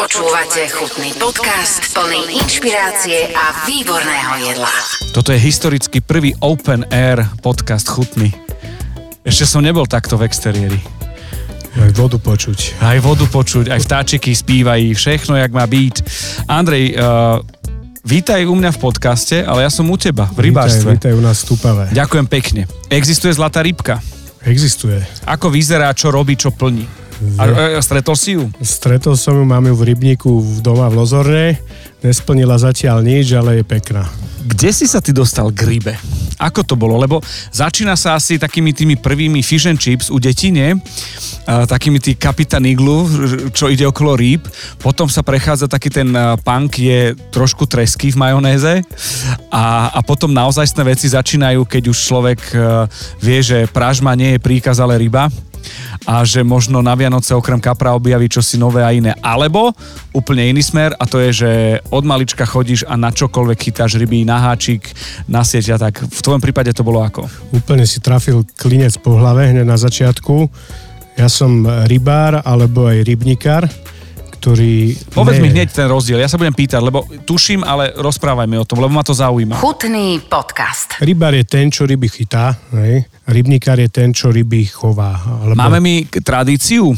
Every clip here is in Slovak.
Počúvate chutný podcast plný inšpirácie a výborného jedla. Toto je historicky prvý open air podcast chutný. Ešte som nebol takto v exteriéri. Aj vodu počuť. Aj vodu počuť, aj vtáčiky spívají, všechno jak má byť. Andrej, uh, vítaj u mňa v podcaste, ale ja som u teba v rybárstve. Vítaj, vítaj u nás v. Ďakujem pekne. Existuje zlatá rybka? Existuje. Ako vyzerá, čo robí, čo plní? A, a stretol si ju? Stretol som ju, mám ju v rybníku v doma v Lozorne. Nesplnila zatiaľ nič, ale je pekná. Kde si sa ty dostal k rybe? Ako to bolo? Lebo začína sa asi takými tými prvými fish and chips u detí, nie? A, takými tí kapitán iglu, čo ide okolo rýb. Potom sa prechádza taký ten punk, je trošku tresky v majonéze. A, a potom naozajstné veci začínajú, keď už človek vie, že pražma nie je príkaz, ale ryba a že možno na Vianoce okrem kapra objaví čosi nové a iné. Alebo úplne iný smer a to je, že od malička chodíš a na čokoľvek chytáš ryby, na háčik, na sieťa, tak v tvojom prípade to bolo ako? Úplne si trafil klinec po hlave hneď na začiatku. Ja som rybár alebo aj rybníkar ktorý... Povedz ne... mi hneď ten rozdiel, ja sa budem pýtať, lebo tuším, ale rozprávaj mi o tom, lebo ma to zaujíma. Chutný podcast. Rybár je ten, čo ryby chytá, hej? rybníkar je ten, čo ryby chová. Alebo... Máme my tradíciu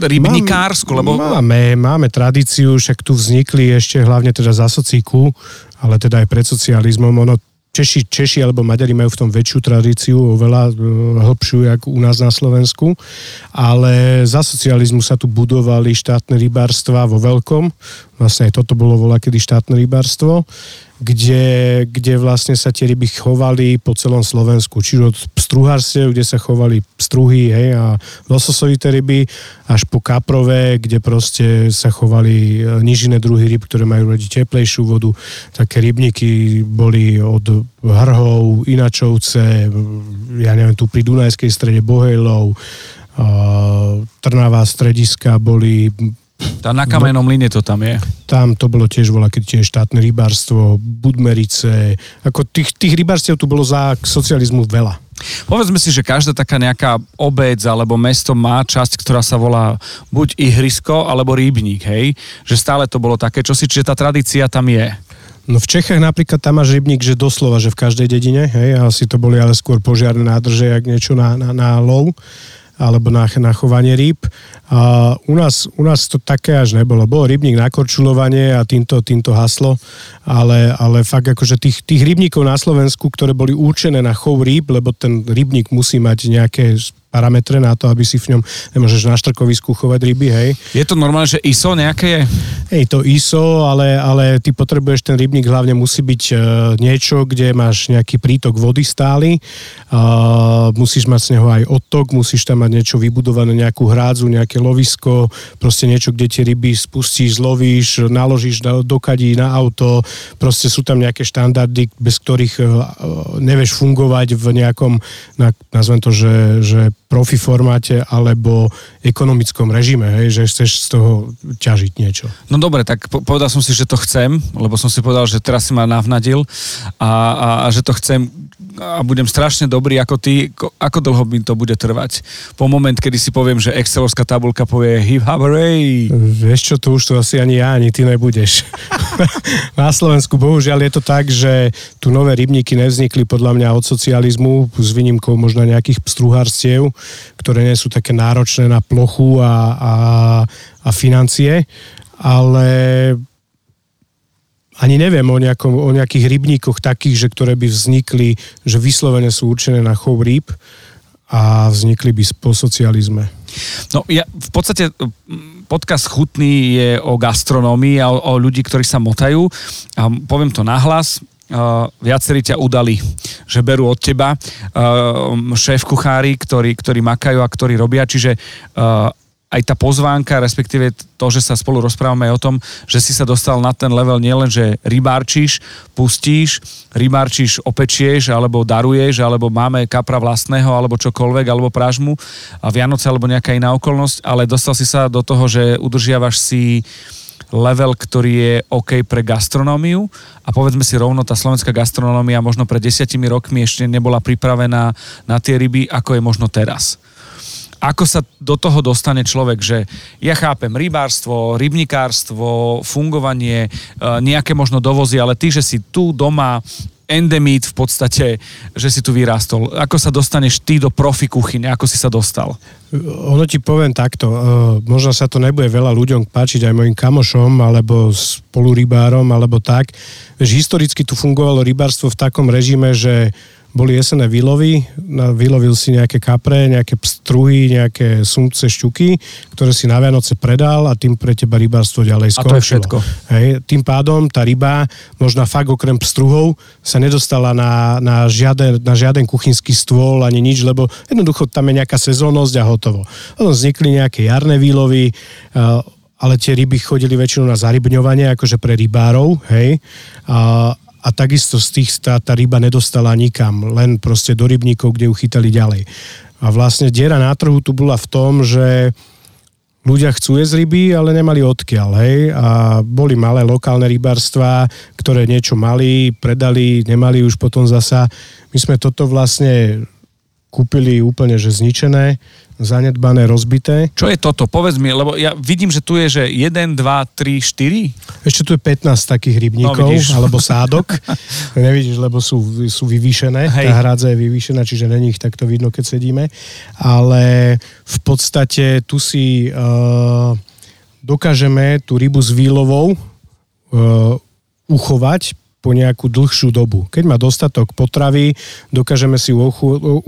rybníkársku, lebo... Máme, máme tradíciu, však tu vznikli ešte hlavne teda za sociku, ale teda aj pred socializmom. Ono Češi, Češi alebo Maďari majú v tom väčšiu tradíciu, oveľa e, hĺbšiu, ako u nás na Slovensku, ale za socializmu sa tu budovali štátne rybárstva vo veľkom, vlastne aj toto bolo volá kedy štátne rybárstvo, kde, kde vlastne sa tie ryby chovali po celom Slovensku. Čiže od struhárstiev, kde sa chovali struhy hej, a lososovité ryby, až po kaprové, kde proste sa chovali e, nižinné druhy ryb, ktoré majú radi teplejšiu vodu. Také rybníky boli od hrhov, inačovce, ja neviem, tu pri Dunajskej strede Bohejlov, Trnavá strediska boli tá na kamenom no, line to tam je. Tam to bolo tiež voľa, keď tiež štátne rybárstvo, Budmerice, ako tých, tých rybárstiev tu bolo za socializmu veľa. Povedzme si, že každá taká nejaká obec alebo mesto má časť, ktorá sa volá buď ihrisko alebo rybník, hej? Že stále to bolo také čosi, čiže tá tradícia tam je. No v Čechách napríklad tam máš rybník, že doslova, že v každej dedine, hej, asi to boli ale skôr požiarné nádrže, jak niečo na, na, na lov alebo na, na chovanie rýb. A u nás, u nás to také až nebolo. Bol rybník na korčulovanie a týmto, týmto haslo, ale, ale fakt akože tých, tých rybníkov na Slovensku, ktoré boli určené na chov rýb, lebo ten rybník musí mať nejaké parametre na to, aby si v ňom, nemôžeš na štrkovisku chovať ryby, hej. Je to normálne, že ISO nejaké je? Hej, to ISO, ale, ale ty potrebuješ ten rybník, hlavne musí byť uh, niečo, kde máš nejaký prítok vody stály, uh, musíš mať z neho aj odtok, musíš tam mať niečo vybudované, nejakú hrádzu, nejaké lovisko, proste niečo, kde tie ryby spustíš, zlovíš, naložíš do, do kadí na auto, proste sú tam nejaké štandardy, bez ktorých uh, nevieš fungovať v nejakom, na, nazvem to, že, že profi formáte alebo ekonomickom režime, hej, že chceš z toho ťažiť niečo. No dobre, tak povedal som si, že to chcem, lebo som si povedal, že teraz si ma navnadil a, a, a že to chcem a budem strašne dobrý ako ty. Ako dlho mi to bude trvať? Po moment, kedy si poviem, že Excelovská tabulka povie hip hooray. Vieš čo, to už to asi ani ja, ani ty nebudeš. Na Slovensku bohužiaľ je to tak, že tu nové rybníky nevznikli podľa mňa od socializmu, s výnimkou možno nejakých pstruhárstiev, ktoré nie sú také náročné na plochu a, a, a financie, ale ani neviem o, nejakom, o nejakých rybníkoch takých, že ktoré by vznikli, že vyslovene sú určené na chov rýb a vznikli by po socializme. No ja v podstate podcast Chutný je o gastronómii a o, o ľudí, ktorí sa motajú. A poviem to nahlas, viacerí ťa udali, že berú od teba. Uh, šéf kuchári, ktorí, ktorí makajú a ktorí robia, čiže uh, aj tá pozvánka, respektíve to, že sa spolu rozprávame aj o tom, že si sa dostal na ten level nielen, že rybárčiš, pustíš, rybárčiš, opečieš, alebo daruješ, alebo máme kapra vlastného, alebo čokoľvek, alebo pražmu a Vianoce, alebo nejaká iná okolnosť, ale dostal si sa do toho, že udržiavaš si level, ktorý je OK pre gastronómiu a povedzme si rovno, tá slovenská gastronómia možno pred desiatimi rokmi ešte nebola pripravená na tie ryby, ako je možno teraz. ako sa do toho dostane človek, že ja chápem rybárstvo, rybnikárstvo, fungovanie, e, nejaké možno dovozy, ale ty, že si tu doma endemít v podstate, že si tu vyrástol. Ako sa dostaneš ty do profi kuchyne? Ako si sa dostal? Ono ti poviem takto, uh, možno sa to nebude veľa ľuďom páčiť aj mojim kamošom, alebo spolurybárom, alebo tak. Že historicky tu fungovalo rybárstvo v takom režime, že boli jesené výlovy, vylovil si nejaké kapre, nejaké pstruhy, nejaké sumce, šťuky, ktoré si na Vianoce predal a tým pre teba rybárstvo ďalej skončilo. A to je všetko. Hej, tým pádom tá ryba, možno fakt okrem pstruhov, sa nedostala na, na, žiaden, na žiaden kuchynský stôl ani nič, lebo jednoducho tam je nejaká sezónnosť a hotovo. Potom vznikli nejaké jarné výlovy, ale tie ryby chodili väčšinou na zarybňovanie, akože pre rybárov, hej. A, a takisto z tých tá, tá ryba nedostala nikam, len proste do rybníkov, kde ju chytali ďalej. A vlastne diera na trhu tu bola v tom, že ľudia chcú jesť ryby, ale nemali odkiaľ, hej, a boli malé lokálne rybárstva, ktoré niečo mali, predali, nemali už potom zasa. My sme toto vlastne kúpili úplne že zničené, zanedbané, rozbité. Čo je toto? Povedz mi, lebo ja vidím, že tu je, že 1, 2, 3, 4. Ešte tu je 15 takých rybníkov, no, alebo sádok. Nevidíš, lebo sú, sú vyvýšené. Hej. Tá hrádza je vyvýšená, čiže není ich takto vidno, keď sedíme. Ale v podstate tu si uh, dokážeme tú rybu s výlovou uh, uchovať po nejakú dlhšiu dobu. Keď má dostatok potravy, dokážeme si ju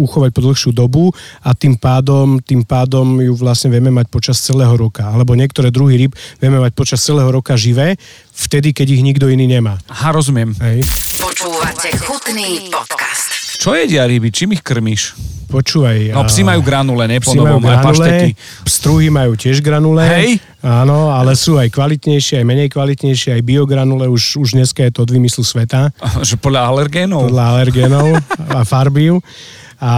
uchovať po dlhšiu dobu a tým pádom, tým pádom ju vlastne vieme mať počas celého roka. Alebo niektoré druhy ryb vieme mať počas celého roka živé, vtedy, keď ich nikto iný nemá. Aha, rozumiem. Hej. Počúvate chutný podcast. Čo jedia ryby? Čím ich krmíš? Počúvaj. No psi majú granule, ne po novom, aj pašteky. Pstruhy majú tiež granule. Hej. Áno, ale sú aj kvalitnejšie, aj menej kvalitnejšie, aj biogranule, už, už dneska je to od vymyslu sveta. Že podľa alergénov? Podľa alergénov a farbiu. A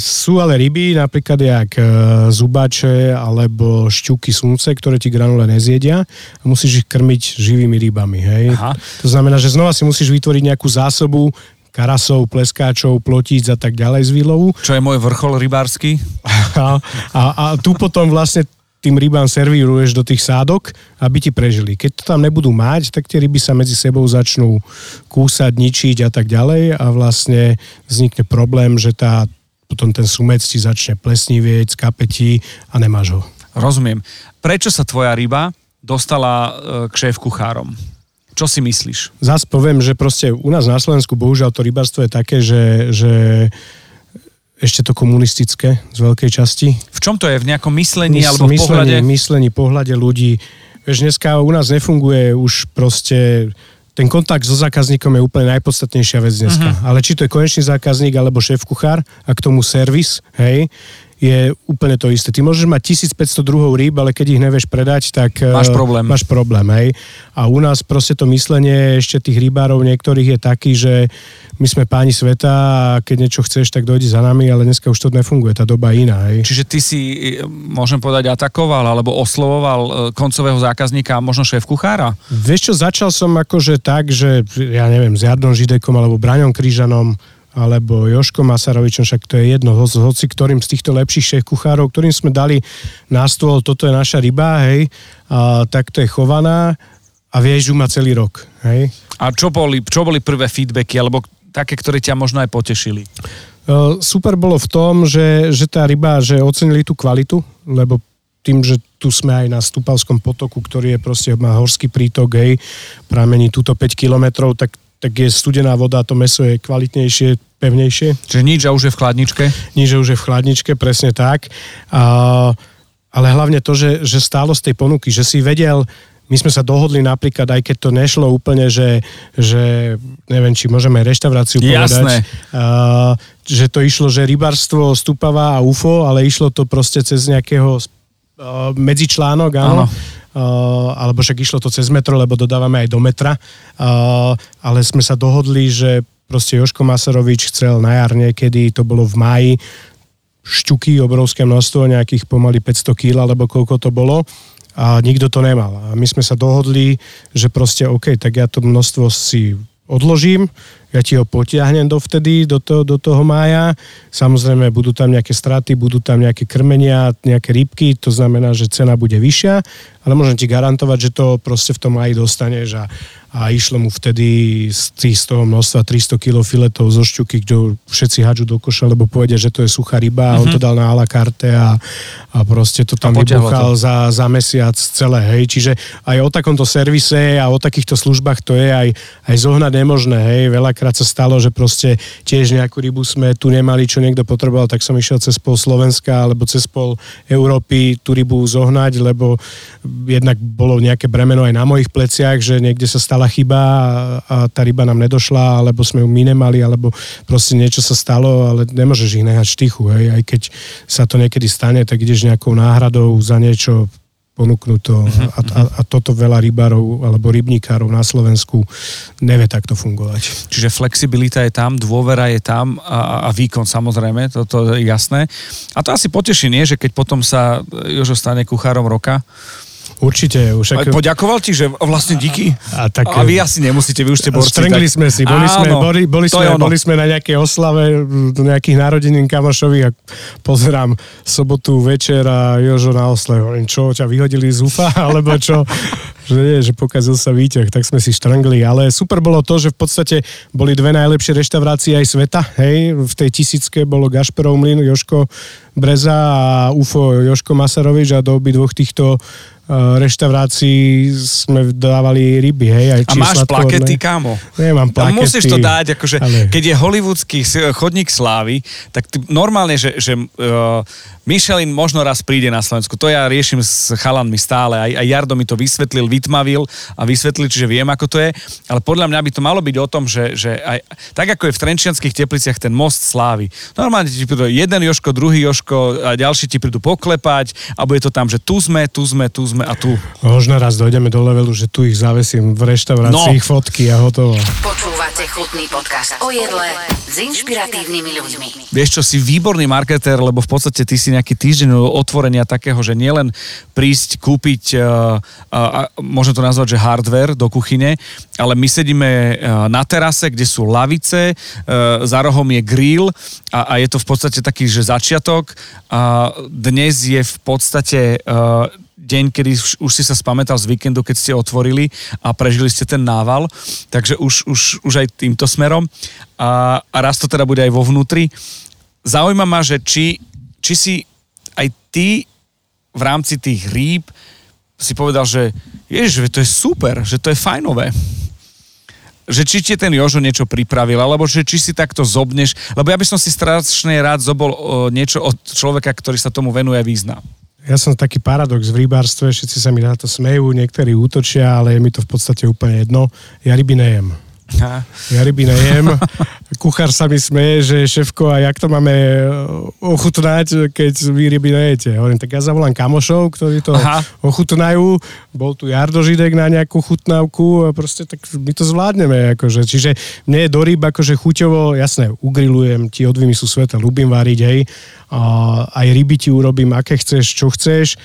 sú ale ryby, napríklad jak e, zubače alebo šťuky slunce, ktoré ti granule nezjedia a musíš ich krmiť živými rybami. Hej? Aha. To znamená, že znova si musíš vytvoriť nejakú zásobu karasov, pleskáčov, plotíc a tak ďalej z výlovu. Čo je môj vrchol rybársky? A, a, a tu potom vlastne tým rybám servíruješ do tých sádok, aby ti prežili. Keď to tam nebudú mať, tak tie ryby sa medzi sebou začnú kúsať, ničiť a tak ďalej a vlastne vznikne problém, že tá, potom ten sumec ti začne plesnivieť, skapetí a nemáš ho. Rozumiem. Prečo sa tvoja ryba dostala e, k šéf kuchárom? Čo si myslíš? Zas poviem, že proste u nás na Slovensku bohužiaľ to rybárstvo je také, že, že ešte to komunistické z veľkej časti. V čom to je? V nejakom myslení Mys- alebo v myslení, pohľade? Myslení, pohľade ľudí. Vieš, dneska u nás nefunguje už proste ten kontakt so zákazníkom je úplne najpodstatnejšia vec dneska. Uh-huh. Ale či to je konečný zákazník alebo šéf kuchár a k tomu servis, hej, je úplne to isté. Ty môžeš mať 1500 druhov rýb, ale keď ich nevieš predať, tak máš eh, problém. Máš problém, hej. A u nás proste to myslenie ešte tých rybárov niektorých je taký, že my sme páni sveta a keď niečo chceš, tak dojdi za nami, ale dneska už to nefunguje, tá doba je iná. Hej. Čiže ty si, eh, môžem povedať, atakoval alebo oslovoval eh, koncového zákazníka a možno šéf kuchára? Vieš čo, začal som akože tak, že ja neviem, s Jardom Židekom alebo Braňom Krížanom alebo Joško Masarovičom, však to je jedno, hoci ktorým z týchto lepších šéf kuchárov, ktorým sme dali na stôl, toto je naša ryba, hej, a takto je chovaná a vieš ju má celý rok, hej. A čo boli, čo boli prvé feedbacky, alebo také, ktoré ťa možno aj potešili? Super bolo v tom, že, že tá ryba, že ocenili tú kvalitu, lebo tým, že tu sme aj na Stupavskom potoku, ktorý je proste, má horský prítok, hej, pramení túto 5 kilometrov, tak tak je studená voda, to meso je kvalitnejšie, pevnejšie. Čiže nič a už je v chladničke? Nič a už je v chladničke, presne tak. A, ale hlavne to, že, že stálo z tej ponuky, že si vedel, my sme sa dohodli napríklad, aj keď to nešlo úplne, že, že neviem, či môžeme reštauráciu povedať. Uh, že to išlo, že rybarstvo stupava a UFO, ale išlo to proste cez nejakého uh, medzičlánok, áno. áno alebo však išlo to cez metro, lebo dodávame aj do metra, eh, ale sme sa dohodli, že proste Joško Masarovič chcel na jar niekedy, to bolo v máji, šťuky, obrovské množstvo, nejakých pomaly 500 kg, alebo koľko to bolo a nikto to nemal. A my sme sa dohodli, že proste OK, tak ja to množstvo si odložím, ja ti ho potiahnem dovtedy, do, to, do toho mája. Samozrejme, budú tam nejaké straty, budú tam nejaké krmenia, nejaké rybky, to znamená, že cena bude vyššia, ale môžem ti garantovať, že to proste v tom máji dostaneš a, a išlo mu vtedy z, tých, z toho množstva 300 kg filetov zo šťuky, kde všetci hádžu do koša, lebo povedia, že to je suchá ryba a on to dal na a la carte a, a proste to tam vybuchal za, za mesiac celé, hej. Čiže aj o takomto servise a o takýchto službách to je aj, aj zohnať nemožné, hej. Veľakrát sa stalo, že proste tiež nejakú rybu sme tu nemali, čo niekto potreboval, tak som išiel cez pol Slovenska alebo cez pol Európy tú rybu zohnať, lebo jednak bolo nejaké bremeno aj na mojich pleciach, že niekde sa stala chyba a, tá ryba nám nedošla, alebo sme ju my nemali, alebo proste niečo sa stalo, ale nemôžeš ich nehať štychu, hej. Aj keď sa to niekedy stane, tak ideš nejakou náhradou za niečo ponúknuto uh-huh. a, a, a toto veľa rybárov alebo rybníkárov na Slovensku nevie takto fungovať. Čiže flexibilita je tam, dôvera je tam a, a výkon samozrejme, toto je jasné. A to asi poteší, nie, že keď potom sa Jožo stane kuchárom roka, Určite. Už ako... Poďakoval ti, že vlastne díky? A, tak, a vy asi nemusíte, vy už ste borci. Strengli tak... sme si, boli, Áno, sme, boli, boli, sme, boli sme na nejakej oslave nejakých narodenín kamošových a pozerám sobotu večer a Jožo na oslave. Hovorím, čo, ťa vyhodili z UFA, alebo čo? Že nie, že pokazil sa výťah, tak sme si štrangli. Ale super bolo to, že v podstate boli dve najlepšie reštaurácie aj sveta. Hej, v tej tisícke bolo Gašperov mlyn, Joško Breza a UFO Joško Masarovič a do dvoch týchto Eh, reštaurácii sme dávali ryby, hej. Aj a máš plakety, kámo? Nemám plakety. No musíš to dať, akože, ale... keď je hollywoodský chodník slávy, tak ty, normálne, že, že uh, Michelin možno raz príde na Slovensku. To ja riešim s chalanmi stále. Aj, aj Jardo mi to vysvetlil, vytmavil a vysvetlil, čiže viem, ako to je. Ale podľa mňa by to malo byť o tom, že, že aj, tak ako je v Trenčianských tepliciach ten most slávy. Normálne ti prídu jeden Joško, druhý Joško a ďalší ti prídu poklepať a bude to tam, že tu sme, tu sme, tu sme a tu. Možno raz dojdeme do levelu, že tu ich zavesím v reštaurácii, no. fotky a hotovo. Počúvate chutný podcast o jedle s inšpiratívnymi ľuďmi. Vieš čo, si výborný marketér, lebo v podstate ty si nejaký týždeň otvorenia takého, že nielen prísť, kúpiť, uh, uh, môžem to nazvať, že hardware do kuchyne, ale my sedíme uh, na terase, kde sú lavice, uh, za rohom je grill a, a je to v podstate taký, že začiatok. A dnes je v podstate uh, deň, kedy už, už si sa spamätal z víkendu, keď ste otvorili a prežili ste ten nával, takže už, už, už aj týmto smerom a, a raz to teda bude aj vo vnútri. Zaujíma ma, že či či si aj ty v rámci tých rýb si povedal, že ježiš, to je super, že to je fajnové že či ti ten Jožo niečo pripravil, alebo že či si takto zobneš, lebo ja by som si strašne rád zobol o, niečo od človeka, ktorý sa tomu venuje význam. Ja som taký paradox v rybárstve, všetci sa mi na to smejú, niektorí útočia, ale je mi to v podstate úplne jedno. Ja ryby nejem. Ha. Ja ryby nejem. Kuchár sa mi smeje, že šefko, a jak to máme e, ochutnať, keď vy ryby nejete. Hovorím, tak ja zavolám kamošov, ktorí to Aha. ochutnajú. Bol tu Jardo Židek na nejakú chutnávku a proste tak my to zvládneme. Akože. Čiže mne je do ryb akože chuťovo, jasné, ugrilujem, ti od sú sveta, ľubím variť, hej. A aj ryby ti urobím, aké chceš, čo chceš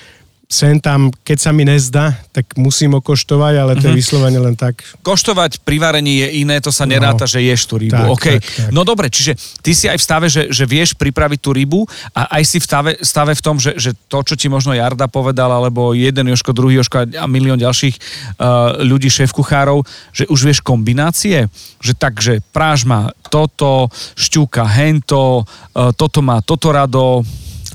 sem tam, keď sa mi nezdá, tak musím okoštovať, ale to je mm-hmm. vyslovene len tak. Koštovať pri varení je iné, to sa no, neráta, že ješ tú rybu. Tak, okay. tak, tak. No dobre, čiže ty si aj v stave, že, že vieš pripraviť tú rybu a aj si v stave, stave v tom, že, že to, čo ti možno Jarda povedal, alebo jeden Joško, druhý Joško a milión ďalších uh, ľudí, šéf-kuchárov, že už vieš kombinácie? Že tak, že práž má toto, šťúka hento, uh, toto má toto rado,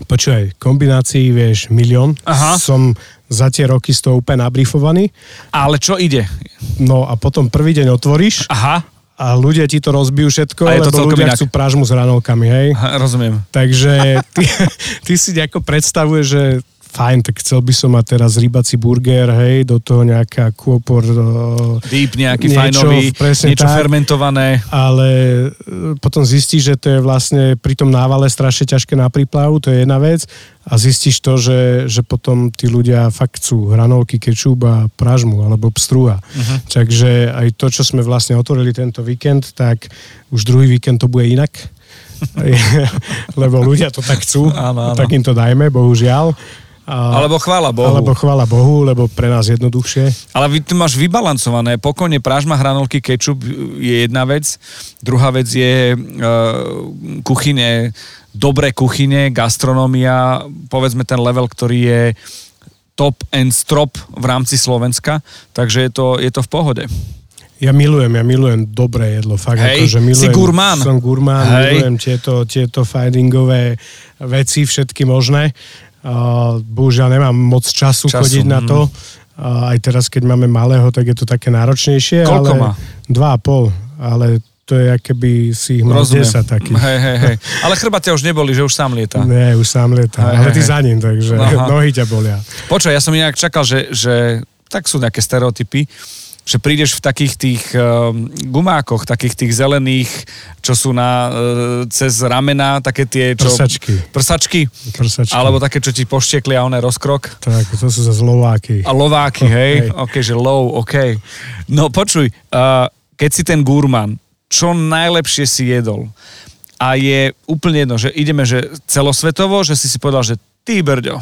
Počúvaj, kombinácií vieš milión. Aha. Som za tie roky z toho úplne nabrifovaný. Ale čo ide? No a potom prvý deň otvoríš Aha. a ľudia ti to rozbijú všetko, a je to lebo ľudia inak. chcú pražmu s hranolkami, hej? Aha, rozumiem. Takže ty, ty si nejako predstavuješ, že fajn, tak chcel by som mať teraz rybací burger, hej, do toho nejaká kôpor... Deep, nejaký niečo, fajnový, niečo tak, fermentované. Ale e, potom zistíš, že to je vlastne pri tom návale strašne ťažké na príplavu, to je jedna vec. A zistíš to, že, že potom tí ľudia fakt chcú hranolky, kečup a pražmu, alebo pstruha. Uh-huh. Takže aj to, čo sme vlastne otvorili tento víkend, tak už druhý víkend to bude inak. lebo ľudia to tak chcú, áno, áno. tak im to dajme, bohužiaľ. A, Alebo chvála Bohu. Alebo chvála Bohu, lebo pre nás jednoduchšie. Ale vy tu máš vybalancované. Pokojne prážma, hranolky, kečup je jedna vec. Druhá vec je uh, kuchyne, dobré kuchyne, gastronómia, povedzme ten level, ktorý je top and strop v rámci Slovenska, takže je to, je to v pohode. Ja milujem, ja milujem dobré jedlo, fakt Hej, akože milujem. si gurmán. Som gurmán, Hej. milujem tieto, tieto findingové veci, všetky možné. Uh, bohužiaľ nemám moc času, Času, chodiť na mm. to. Uh, aj teraz, keď máme malého, tak je to také náročnejšie. Koľko ale má? Dva a pol, ale to je, keby si ich mal 10 takých. Hej, hej, hej. Ale chrbát ťa už neboli, že už sám lieta. Nie, už sám lieta, Hej, ale ty hej. za ním, takže Aha. nohy ťa bolia. Počkaj, ja som inak čakal, že, že tak sú nejaké stereotypy, že prídeš v takých tých um, gumákoch, takých tých zelených, čo sú na, uh, cez ramena, také tie, čo... Prsačky. Prsačky. Prsačky. Alebo také, čo ti poštiekli a one rozkrok. Tak, to sú za zlováky. A lováky, Oh, hej? hej. OK, že low, OK. No počuj, uh, keď si ten gurman, čo najlepšie si jedol? A je úplne jedno, že ideme že celosvetovo, že si si povedal, že ty brďo,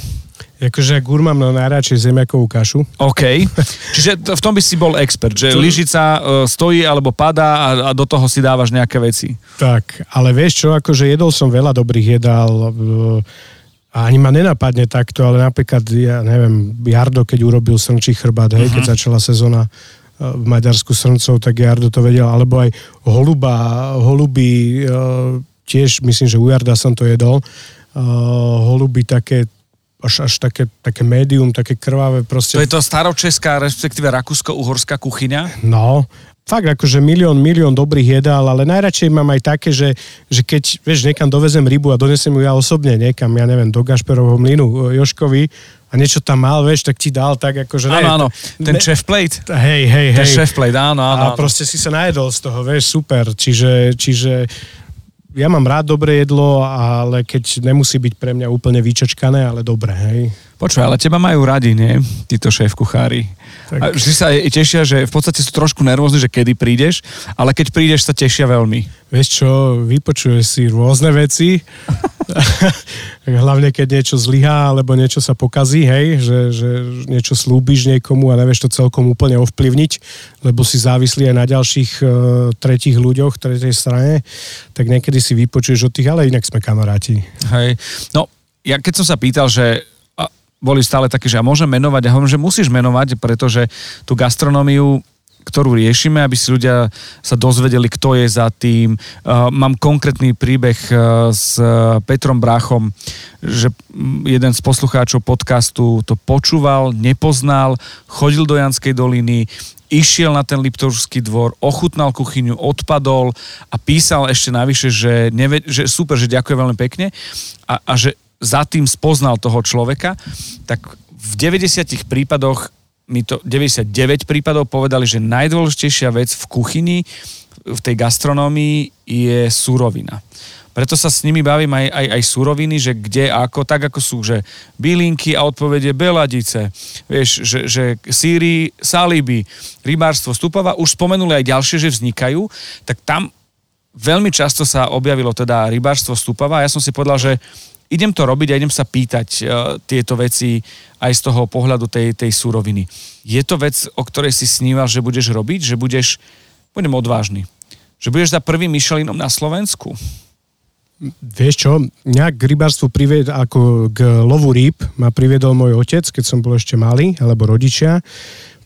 Akože gurmán mám najradšej zemiakovú kašu. OK. Čiže to, v tom by si bol expert, že lyžica uh, stojí alebo padá a, a do toho si dávaš nejaké veci. Tak, ale vieš čo, akože jedol som veľa dobrých jedál e, a ani ma nenapadne takto, ale napríklad, ja neviem, Jardo, keď urobil srnčí chrbát, hej, keď začala sezóna e, v Maďarsku srncov, tak Jardo to vedel, alebo aj holuba, holuby, e, tiež myslím, že u Jarda som to jedol, e, holuby také až, až také, také médium, také krvavé, proste To je to staročeská, respektíve rakúsko-uhorská kuchyňa. No, fakt akože milión, milión dobrých jedál, ale najradšej mám aj také, že, že keď, vieš, niekam dovezem rybu a donesem ju ja osobne niekam, ja neviem, do Gašperovho mlynu e, Joškovi a niečo tam mal, vieš, tak ti dal tak akože... Áno, ne, áno, ten ne, chef plate. Hej, hej, Ten hej. chef plate, áno, áno. áno. A proste si sa najedol z toho, vieš, super. Čiže, čiže ja mám rád dobré jedlo, ale keď nemusí byť pre mňa úplne vyčačkané, ale dobré, hej. Počuj, ale teba majú radi, nie? Títo šéf kuchári. Tak. A vždy sa aj tešia, že v podstate sú trošku nervózni, že kedy prídeš, ale keď prídeš, sa tešia veľmi. Vieš čo, vypočuješ si rôzne veci, hlavne keď niečo zlyhá, alebo niečo sa pokazí, hej, že, že niečo slúbiš niekomu a nevieš to celkom úplne ovplyvniť, lebo si závislí aj na ďalších uh, tretích ľuďoch, tretej strane, tak niekedy si vypočuješ od tých, ale inak sme kamaráti. Hej. No, ja keď som sa pýtal, že boli stále také, že ja môžem menovať, ja hovorím, že musíš menovať, pretože tú gastronómiu ktorú riešime, aby si ľudia sa dozvedeli, kto je za tým. Uh, mám konkrétny príbeh uh, s uh, Petrom Bráchom, že jeden z poslucháčov podcastu to počúval, nepoznal, chodil do Janskej doliny, išiel na ten Liptovský dvor, ochutnal kuchyňu, odpadol a písal ešte navyše, že, neve, že super, že ďakuje veľmi pekne a, a že za tým spoznal toho človeka, tak v 90 prípadoch mi to 99 prípadov povedali, že najdôležitejšia vec v kuchyni, v tej gastronómii je surovina. Preto sa s nimi bavím aj, aj, aj suroviny, že kde, ako, tak ako sú, že bylinky a odpovede beladice, vieš, že, že síry, saliby, rybárstvo, stupava, už spomenuli aj ďalšie, že vznikajú, tak tam veľmi často sa objavilo teda rybárstvo, stupava a ja som si povedal, že idem to robiť a idem sa pýtať uh, tieto veci aj z toho pohľadu tej, tej súroviny. Je to vec, o ktorej si sníval, že budeš robiť, že budeš, budem odvážny, že budeš za prvým Michelinom na Slovensku? Vieš čo, nejak k rybárstvu privied, ako k lovu rýb ma priviedol môj otec, keď som bol ešte malý, alebo rodičia.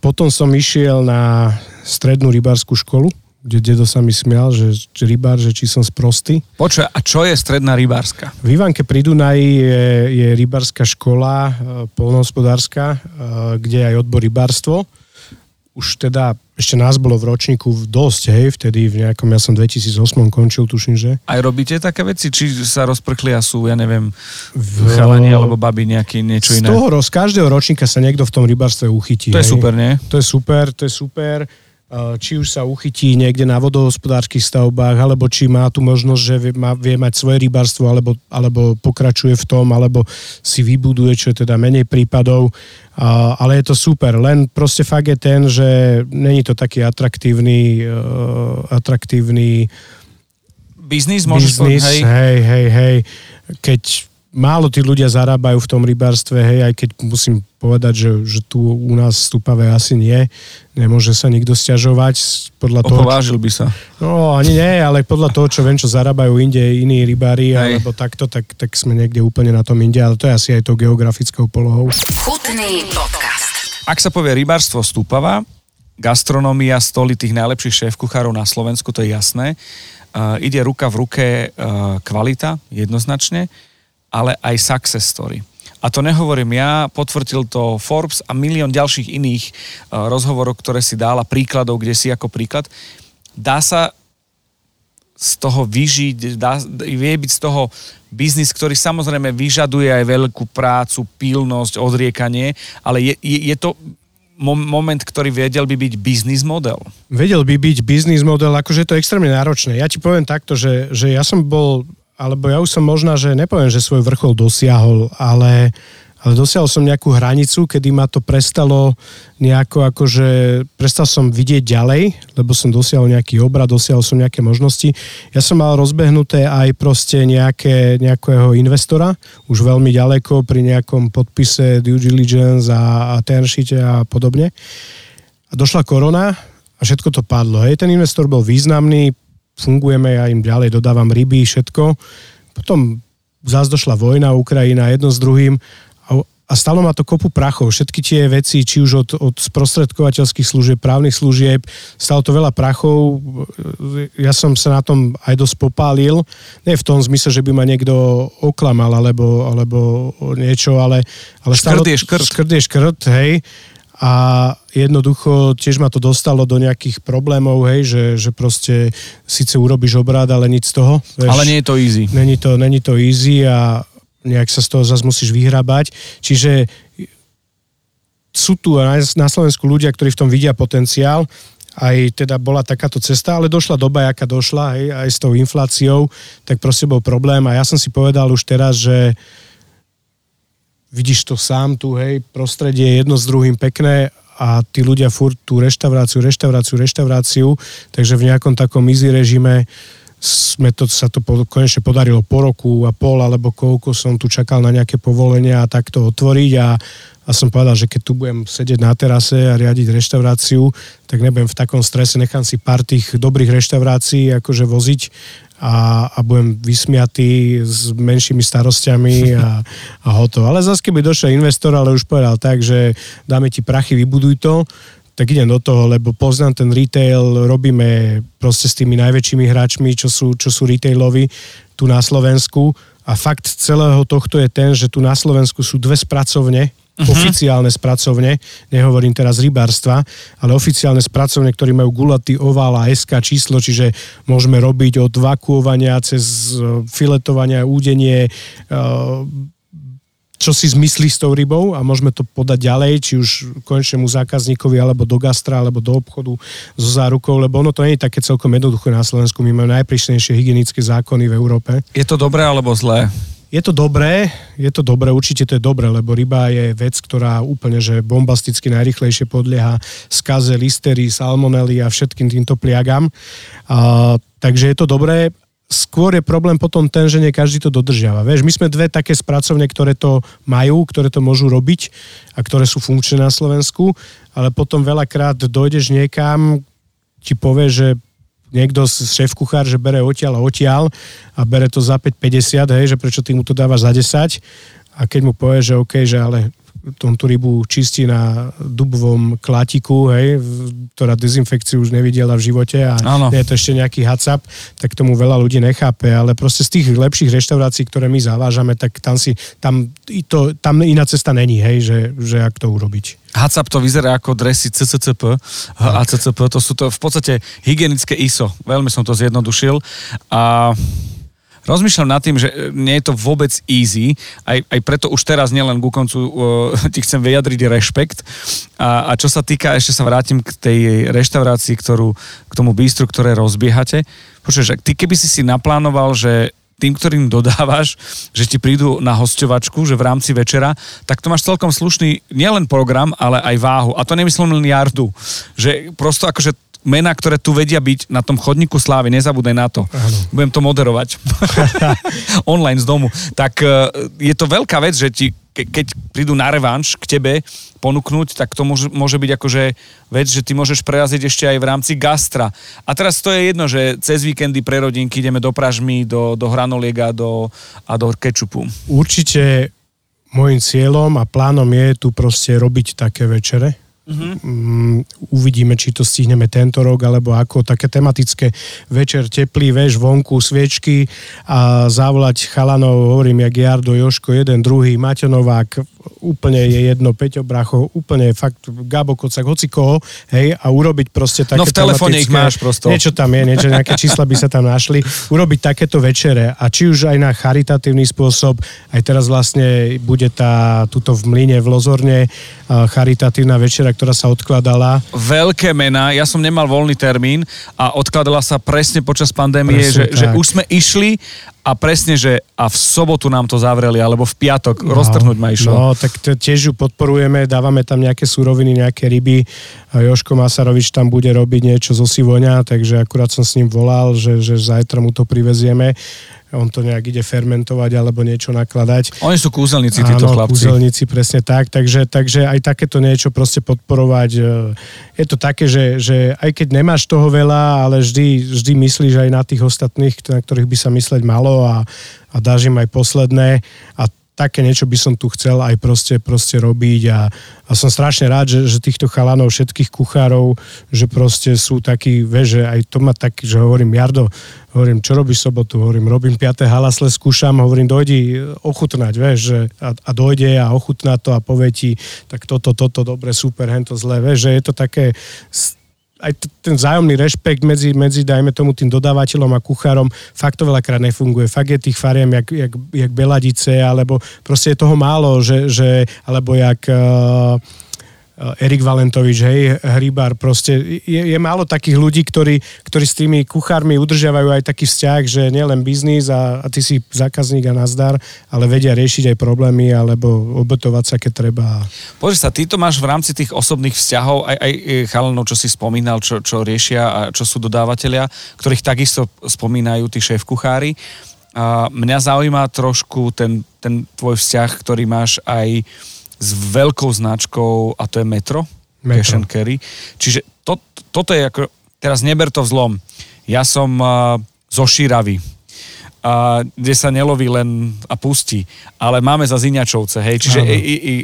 Potom som išiel na strednú rybárskú školu, kde dedo sa mi smial, že, že rybár, že či som sprostý. Počuj, a čo je stredná rybárska? V Ivanke pri Dunaji je, je rybárska škola, e, polnohospodárska, e, kde je aj odbor rybárstvo. Už teda, ešte nás bolo v ročníku dosť, hej, vtedy v nejakom, ja som 2008 končil, tuším, že. Aj robíte také veci? Či sa rozprchli a sú, ja neviem, V- chalani alebo baby nejaký niečo Z iné? toho, z každého ročníka sa niekto v tom rybárstve uchytí. To je hej. super, nie? To je super, to je super. Uh, Či už sa uchytí niekde na vodohospodárskych stavbách, alebo či má tu možnosť, že vie, má, vie mať svoje rybárstvo, alebo, alebo pokračuje v tom, alebo si vybuduje, čo je teda menej prípadov. Uh, ale je to super, len proste fakt je ten, že není to taký atraktívny, uh, atraktívny Biznis, môžeš biznis, hej? hej, hej, hej. Keď málo tí ľudia zarábajú v tom rybárstve, hej, aj keď musím povedať, že, že tu u nás stúpavé asi nie. Nemôže sa nikto stiažovať podľa toho... Opovážil by sa. No, ani nie, ale podľa toho, čo viem, čo zarábajú inde iní rybári, Hej. alebo takto, tak, tak sme niekde úplne na tom inde, ale to je asi aj tou geografickou polohou. Chutný podcast. Ak sa povie rybárstvo stúpava, gastronomia, stoly tých najlepších šéf-kuchárov na Slovensku, to je jasné. Uh, ide ruka v ruke uh, kvalita, jednoznačne ale aj success story. A to nehovorím ja, potvrdil to Forbes a milión ďalších iných uh, rozhovorov, ktoré si dala, príkladov, kde si ako príklad. Dá sa z toho vyžiť, dá, vie byť z toho biznis, ktorý samozrejme vyžaduje aj veľkú prácu, pilnosť, odriekanie, ale je, je, je to moment, ktorý vedel by byť biznis model? Vedel by byť biznis model, akože je to extrémne náročné. Ja ti poviem takto, že, že ja som bol alebo ja už som možná, že nepoviem, že svoj vrchol dosiahol, ale, ale dosiahol som nejakú hranicu, kedy ma to prestalo nejako akože, prestal som vidieť ďalej, lebo som dosiahol nejaký obrad, dosiahol som nejaké možnosti. Ja som mal rozbehnuté aj proste nejaké, nejakého investora, už veľmi ďaleko pri nejakom podpise due diligence a, a termsheete a podobne. A došla korona a všetko to padlo. Hej, ten investor bol významný, fungujeme, ja im ďalej dodávam ryby, všetko. Potom zás došla vojna, Ukrajina, jedno s druhým a, a stalo ma to kopu prachov. Všetky tie veci, či už od, od sprostredkovateľských služieb, právnych služieb, stalo to veľa prachov. Ja som sa na tom aj dosť popálil. Nie v tom zmysle, že by ma niekto oklamal alebo, alebo niečo, ale... ale škrt je škrt. Škrt je škrt, hej a jednoducho tiež ma to dostalo do nejakých problémov, hej, že, že proste síce urobíš obrad, ale nič z toho. Vieš, ale nie je to easy. Není to, není to easy a nejak sa z toho zase musíš vyhrabať. Čiže sú tu na Slovensku ľudia, ktorí v tom vidia potenciál, aj teda bola takáto cesta, ale došla doba, aká došla, hej, aj s tou infláciou, tak proste bol problém a ja som si povedal už teraz, že vidíš to sám tu, hej, prostredie je jedno s druhým pekné a tí ľudia furt tú reštauráciu, reštauráciu, reštauráciu, takže v nejakom takom easy režime sme to, sa to konečne podarilo po roku a pol, alebo koľko som tu čakal na nejaké povolenia a takto otvoriť a, a som povedal, že keď tu budem sedieť na terase a riadiť reštauráciu, tak nebudem v takom strese, nechám si pár tých dobrých reštaurácií akože voziť a, a budem vysmiatý s menšími starostiami a, a hotovo. Ale zase keby došiel investor, ale už povedal tak, že dáme ti prachy, vybuduj to, tak idem do toho, lebo poznám ten retail, robíme proste s tými najväčšími hráčmi, čo sú, čo sú retailovi tu na Slovensku a fakt celého tohto je ten, že tu na Slovensku sú dve spracovne, uh-huh. oficiálne spracovne, nehovorím teraz rybárstva, ale oficiálne spracovne, ktorí majú gulatý ovál a SK číslo, čiže môžeme robiť od vakuovania cez e, filetovania, údenie, e, čo si zmyslí s tou rybou a môžeme to podať ďalej, či už konečnému zákazníkovi, alebo do gastra, alebo do obchodu so zárukou, lebo ono to nie je také celkom jednoduché na Slovensku. My máme najprísnejšie hygienické zákony v Európe. Je to dobré alebo zlé? Je to dobré, je to dobré, určite to je dobré, lebo ryba je vec, ktorá úplne, že bombasticky najrychlejšie podlieha skaze, listery, salmonely a všetkým týmto pliagam. A, takže je to dobré. Skôr je problém potom ten, že nie každý to dodržiava. Vieš, my sme dve také spracovne, ktoré to majú, ktoré to môžu robiť a ktoré sú funkčné na Slovensku, ale potom veľakrát dojdeš niekam, ti povie, že niekto šéf kuchár, že bere odtiaľ a odtiaľ a bere to za 5,50, hej, že prečo ty mu to dávaš za 10 a keď mu povie, že OK, že ale tom tú rybu čistí na dubovom klátiku, hej, ktorá dezinfekciu už nevidela v živote a ano. je to ešte nejaký hacap, tak tomu veľa ľudí nechápe, ale proste z tých lepších reštaurácií, ktoré my zavážame, tak tam si, tam, to, tam iná cesta není, hej, že, že ak to urobiť. HACCP to vyzerá ako dresy CCCP a CCP, to sú to v podstate hygienické ISO. Veľmi som to zjednodušil. A rozmýšľam nad tým, že nie je to vôbec easy, aj, aj preto už teraz nielen ku koncu uh, ti chcem vyjadriť rešpekt. A, a čo sa týka, ešte sa vrátim k tej reštaurácii, ktorú, k tomu bistru, ktoré rozbiehate. Počuješ, ty keby si si naplánoval, že tým, ktorým dodávaš, že ti prídu na hostovačku, že v rámci večera, tak to máš celkom slušný nielen program, ale aj váhu. A to nemyslím len jardu. Že prosto akože mená, ktoré tu vedia byť na tom chodníku slávy, nezabúdaj na to. Áno. Budem to moderovať. Online z domu. Tak e, je to veľká vec, že ti, ke, keď prídu na revanš k tebe ponúknuť, tak to môže, môže byť akože vec, že ty môžeš preraziť ešte aj v rámci gastra. A teraz to je jedno, že cez víkendy pre rodinky ideme do pražmy, do, do hranoliega do, a do kečupu. Určite môjim cieľom a plánom je tu proste robiť také večere. Mm, uvidíme, či to stihneme tento rok, alebo ako také tematické večer, teplý veš, vonku, sviečky a zavolať chalanov, hovorím, jak Jardo, Joško, jeden, druhý, Maťo Novák, úplne je jedno, Peťo Bracho, úplne fakt Gabo Kocak, hoci koho, hej, a urobiť proste také No v telefóne ich máš prosto. Niečo tam je, niečo, nejaké čísla by sa tam našli. Urobiť takéto večere a či už aj na charitatívny spôsob, aj teraz vlastne bude tá, tuto v Mline, v Lozorne, charitatívna večera, ktorá sa odkladala. Veľké mená, ja som nemal voľný termín a odkladala sa presne počas pandémie, Presne že, že už sme išli a presne, že a v sobotu nám to zavreli, alebo v piatok, no, roztrhnúť ma išlo. No, tak tiež ju podporujeme, dávame tam nejaké súroviny, nejaké ryby. A Joško Masarovič tam bude robiť niečo zo Sivoňa, takže akurát som s ním volal, že, že zajtra mu to privezieme. On to nejak ide fermentovať alebo niečo nakladať. Oni sú kúzelníci, títo Áno, chlapci. kúzelníci, presne tak. Takže, takže aj takéto niečo proste podporovať. e, Je to také, že, že aj keď nemáš toho veľa, ale vždy, vždy myslíš aj na tých ostatných, na ktorých by sa mysleť malo a, a dáš im aj posledné. A také niečo by som tu chcel aj proste, proste robiť a, a som strašne rád, že, že týchto chalanov, všetkých kuchárov, že proste sú takí, vieš, že aj to ma tak, že hovorím, Jardo, hovorím, čo robíš sobotu? Hovorím, robím 5. halasle, skúšam, hovorím, dojdi ochutnať, vieš, že a, a dojde a ochutná to a povie ti, tak toto, toto, dobre, super, hento zlé, vieš, že je to také aj t- ten vzájomný rešpekt medzi, medzi, dajme tomu, tým dodávateľom a kuchárom, fakt to veľakrát nefunguje. Fakt je tých fariem, jak, jak, jak Beladice, alebo proste je toho málo, že, že alebo jak uh, Erik Valentovič, hej, Hrybár, proste je, je málo takých ľudí, ktorí, ktorí s tými kuchármi udržiavajú aj taký vzťah, že nielen biznis a, a ty si zákazník a nazdar, ale vedia riešiť aj problémy alebo obetovať sa, keď treba. Pozri sa, ty to máš v rámci tých osobných vzťahov, aj, aj e, chalanov, čo si spomínal, čo, čo riešia a čo sú dodávateľia, ktorých takisto spomínajú tí šéf-kuchári. A mňa zaujíma trošku ten, ten tvoj vzťah, ktorý máš aj s veľkou značkou a to je Metro, Metro. Cash and Carry. Čiže to, toto je ako, teraz neber to vzlom. Ja som uh, zo Širavy, a kde sa neloví len a pustí. Ale máme za Ziňačovce, hej. Čiže i, i,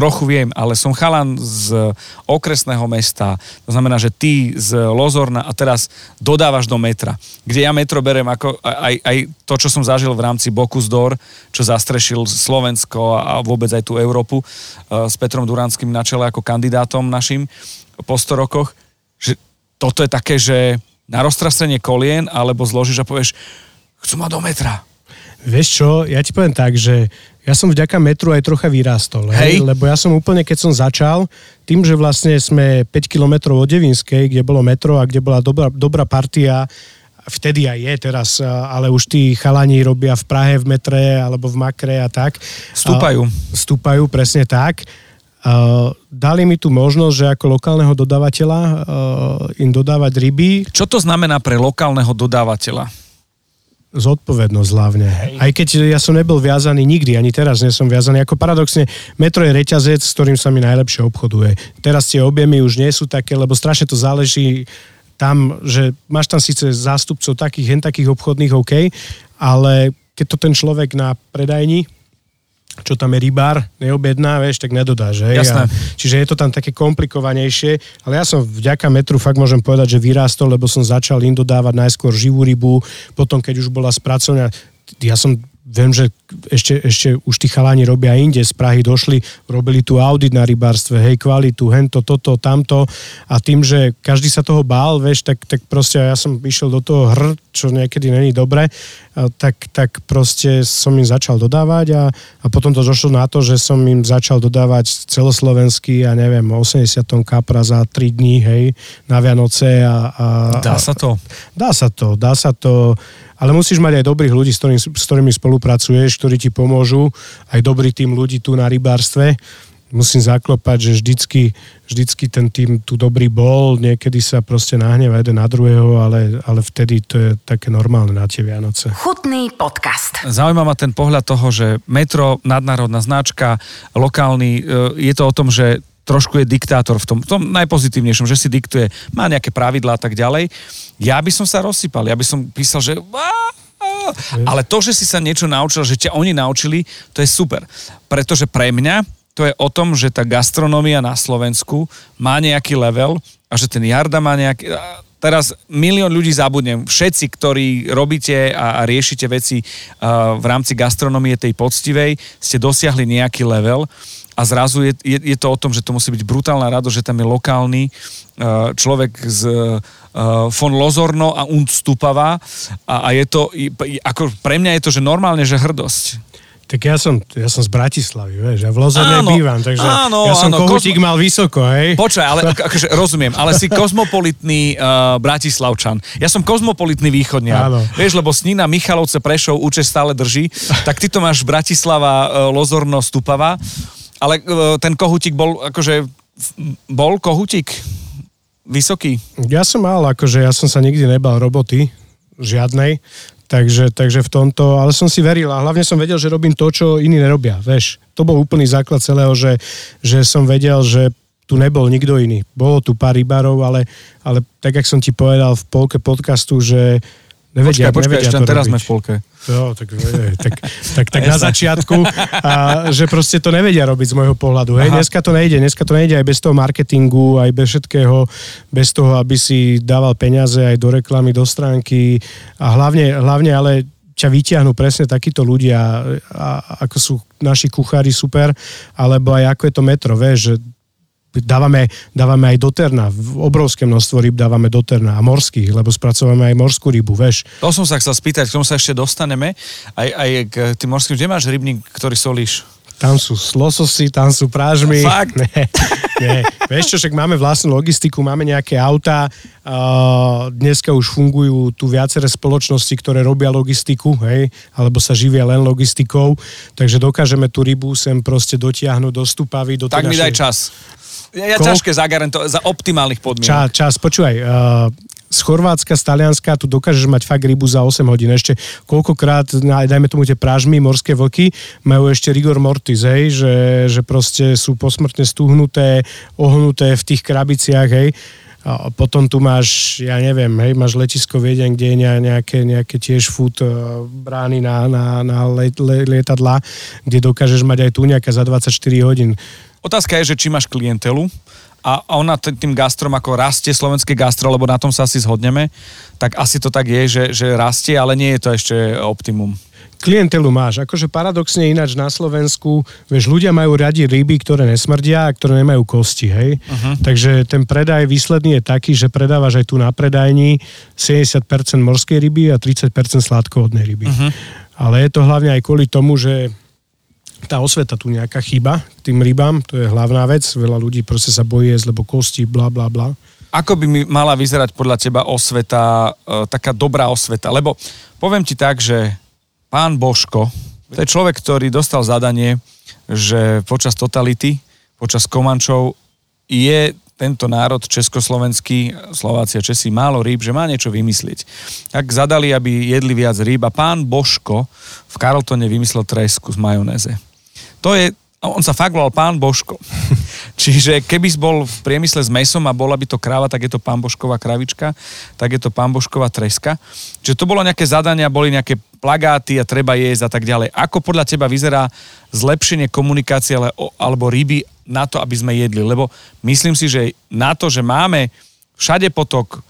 trochu viem, ale som chalan z okresného mesta, to znamená, že ty z Lozorna a teraz dodávaš do metra, kde ja metro berem ako aj, aj to, čo som zažil v rámci Bocuse d'Or, čo zastrešil Slovensko a vôbec aj tú Európu eh, s Petrom Duránskym na čele ako kandidátom našim po 100 rokoch, že toto je také, že na roztrasenie kolien alebo zložíš a povieš, chcú ma do metra. Vieš čo, ja ti poviem tak, že ja som vďaka metru aj trocha vyrástol, hej? Hej. lebo ja som úplne, keď som začal, tým, že vlastne sme 5 km od Devinskej, kde bolo metro a kde bola dobrá, dobrá partia, vtedy aj je teraz, ale už tí chalani robia v Prahe v metre alebo v Makre a tak. Stúpajú. Stúpajú, presne tak. Dali mi tu možnosť, že ako lokálneho dodávateľa im dodávať ryby, Čo to znamená pre lokálneho dodávateľa? Zodpovednosť hlavne. Hej. Aj keď ja som nebol viazaný nikdy, ani teraz nie som viazaný. Ako paradoxne, metro je reťazec, s ktorým sa mi najlepšie obchoduje. Teraz tie objemy už nie sú také, lebo strašne to záleží tam, že máš tam síce zástupcov takých, hen takých obchodných, OK, ale keď to ten človek na predajni, čo tam je rybár, neobjedná, vieš, tak nedodáš, hej? Jasné. A, čiže je to tam také komplikovanejšie, ale ja som vďaka metru fakt môžem povedať, že vyrástol, lebo som začal im dodávať najskôr živú rybu, potom keď už bola spracovaná, ja som viem, že ešte, ešte už tí chalani robia inde, z Prahy došli, robili tu audit na rybárstve, hej, kvalitu, hento, toto, tamto a tým, že každý sa toho bál, vieš, tak, tak proste ja som išiel do toho hr, čo niekedy není dobre, tak, tak proste som im začal dodávať a, a potom to došlo na to, že som im začal dodávať celoslovenský, ja neviem, 80 tón kapra za 3 dní, hej, na Vianoce a, a, Dá sa to? Dá sa to, dá sa to, ale musíš mať aj dobrých ľudí, s, ktorým, s ktorými spolupracuješ, ktorí ti pomôžu, aj dobrý tým ľudí tu na rybárstve. musím zaklopať, že vždycky, vždycky ten tým tu dobrý bol, niekedy sa proste nahneva jeden na druhého, ale, ale vtedy to je také normálne na tie Vianoce. Chutný podcast. Zaujíma ma ten pohľad toho, že metro, nadnárodná značka, lokálny, e, je to o tom, že trošku je diktátor v tom, tom najpozitívnejšom, že si diktuje, má nejaké pravidlá a tak ďalej. Ja by som sa rozsypal, ja by som písal, že ale to, že si sa niečo naučil, že ťa oni naučili, to je super. Pretože pre mňa to je o tom, že tá gastronómia na Slovensku má nejaký level a že ten Jarda má nejaký... Teraz milión ľudí zabudnem. Všetci, ktorí robíte a, a riešite veci uh, v rámci gastronómie tej poctivej, ste dosiahli nejaký level a zrazu je, je, je to o tom, že to musí byť brutálna rado, že tam je lokálny uh, človek z uh, von Lozorno a Undstupava a, a je to, ako pre mňa je to, že normálne, že hrdosť. Tak ja som, ja som z Bratislavy, vieš, ja v Lozorne áno, bývam, takže áno, ja som áno, kohutík kozmo... mal vysoko, hej. Počkaj, ale akože, rozumiem, ale si kozmopolitný uh, Bratislavčan. Ja som kozmopolitný východňar. Áno. Vieš, lebo Snina, Michalovce, Prešov, Uče stále drží, tak ty to máš Bratislava, uh, Lozorno, Stupava, ale uh, ten kohutík bol, akože, bol kohutík vysoký? Ja som mal, akože ja som sa nikdy nebal roboty, žiadnej, Takže, takže v tomto, ale som si veril a hlavne som vedel, že robím to, čo iní nerobia, vieš. To bol úplný základ celého, že, že som vedel, že tu nebol nikto iný. Bolo tu pár rybárov, ale, ale tak, jak som ti povedal v polke podcastu, že nevedia, počkaj, počkaj, ešte teraz robiť. sme v polke. Jo, tak, tak, tak, tak na začiatku, a, že proste to nevedia robiť z môjho pohľadu. Hej. Dneska to nejde, dneska to nejde aj bez toho marketingu, aj bez všetkého, bez toho, aby si dával peniaze aj do reklamy, do stránky a hlavne, hlavne ale ťa vyťahnú presne takíto ľudia, a, ako sú naši kuchári super, alebo aj ako je to metro, vieš, že dávame, dávame aj do terna, obrovské množstvo ryb dávame do terna a morských, lebo spracovávame aj morskú rybu, veš. To som sa chcel spýtať, k tomu sa ešte dostaneme, aj, aj k tým morským, kde máš rybník, ktorý solíš? Tam sú slososy, tam sú prážmy. Fakt? Ne, ne. Vieš čo, však máme vlastnú logistiku, máme nejaké autá, uh, dneska už fungujú tu viaceré spoločnosti, ktoré robia logistiku, hej, alebo sa živia len logistikou, takže dokážeme tú rybu sem proste dotiahnuť do stupavy. Do tak mi našej... daj čas. Je, je ťažké zagarantovať za optimálnych podmienok. Čas, čas počúvaj. Uh, z Chorvátska, z Talianska, tu dokážeš mať fakt rybu za 8 hodín. Ešte koľkokrát, dajme tomu tie prážmy, morské vlky, majú ešte rigor mortis, hej, že, že proste sú posmrtne stúhnuté, ohnuté v tých krabiciach, hej. A potom tu máš, ja neviem, hej, máš letisko Viedeň, kde je nejaké, nejaké tiež food e, brány na, na, na let, let, lietadla, kde dokážeš mať aj tu nejaká za 24 hodín. Otázka je, že či máš klientelu a ona tým gastrom ako rastie slovenské gastro, lebo na tom sa asi zhodneme, tak asi to tak je, že, že rastie, ale nie je to ešte optimum klientelu máš. Akože paradoxne ináč na Slovensku, vieš, ľudia majú radi ryby, ktoré nesmrdia a ktoré nemajú kosti, hej. Uh-huh. Takže ten predaj výsledný je taký, že predávaš aj tu na predajni 70% morskej ryby a 30% sladkovodnej ryby. Uh-huh. Ale je to hlavne aj kvôli tomu, že tá osveta tu nejaká chyba tým rybám, to je hlavná vec, veľa ľudí proste sa bojí jesť, lebo kosti, bla bla bla. Ako by mi mala vyzerať podľa teba osveta, e, taká dobrá osveta? Lebo poviem ti tak, že pán Boško, to je človek, ktorý dostal zadanie, že počas totality, počas Komančov je tento národ československý, Slovácia, Česi, málo rýb, že má niečo vymyslieť. Tak zadali, aby jedli viac rýb a pán Boško v Carltone vymyslel tresku z majonéze. To je, on sa fakt volal pán Božko. Čiže keby bol v priemysle s mesom a bola by to kráva, tak je to pán Božková kravička, tak je to pán Božková treska. Čiže to bolo nejaké zadania, boli nejaké plagáty a treba jesť a tak ďalej. Ako podľa teba vyzerá zlepšenie komunikácie alebo ryby na to, aby sme jedli? Lebo myslím si, že na to, že máme všade potok,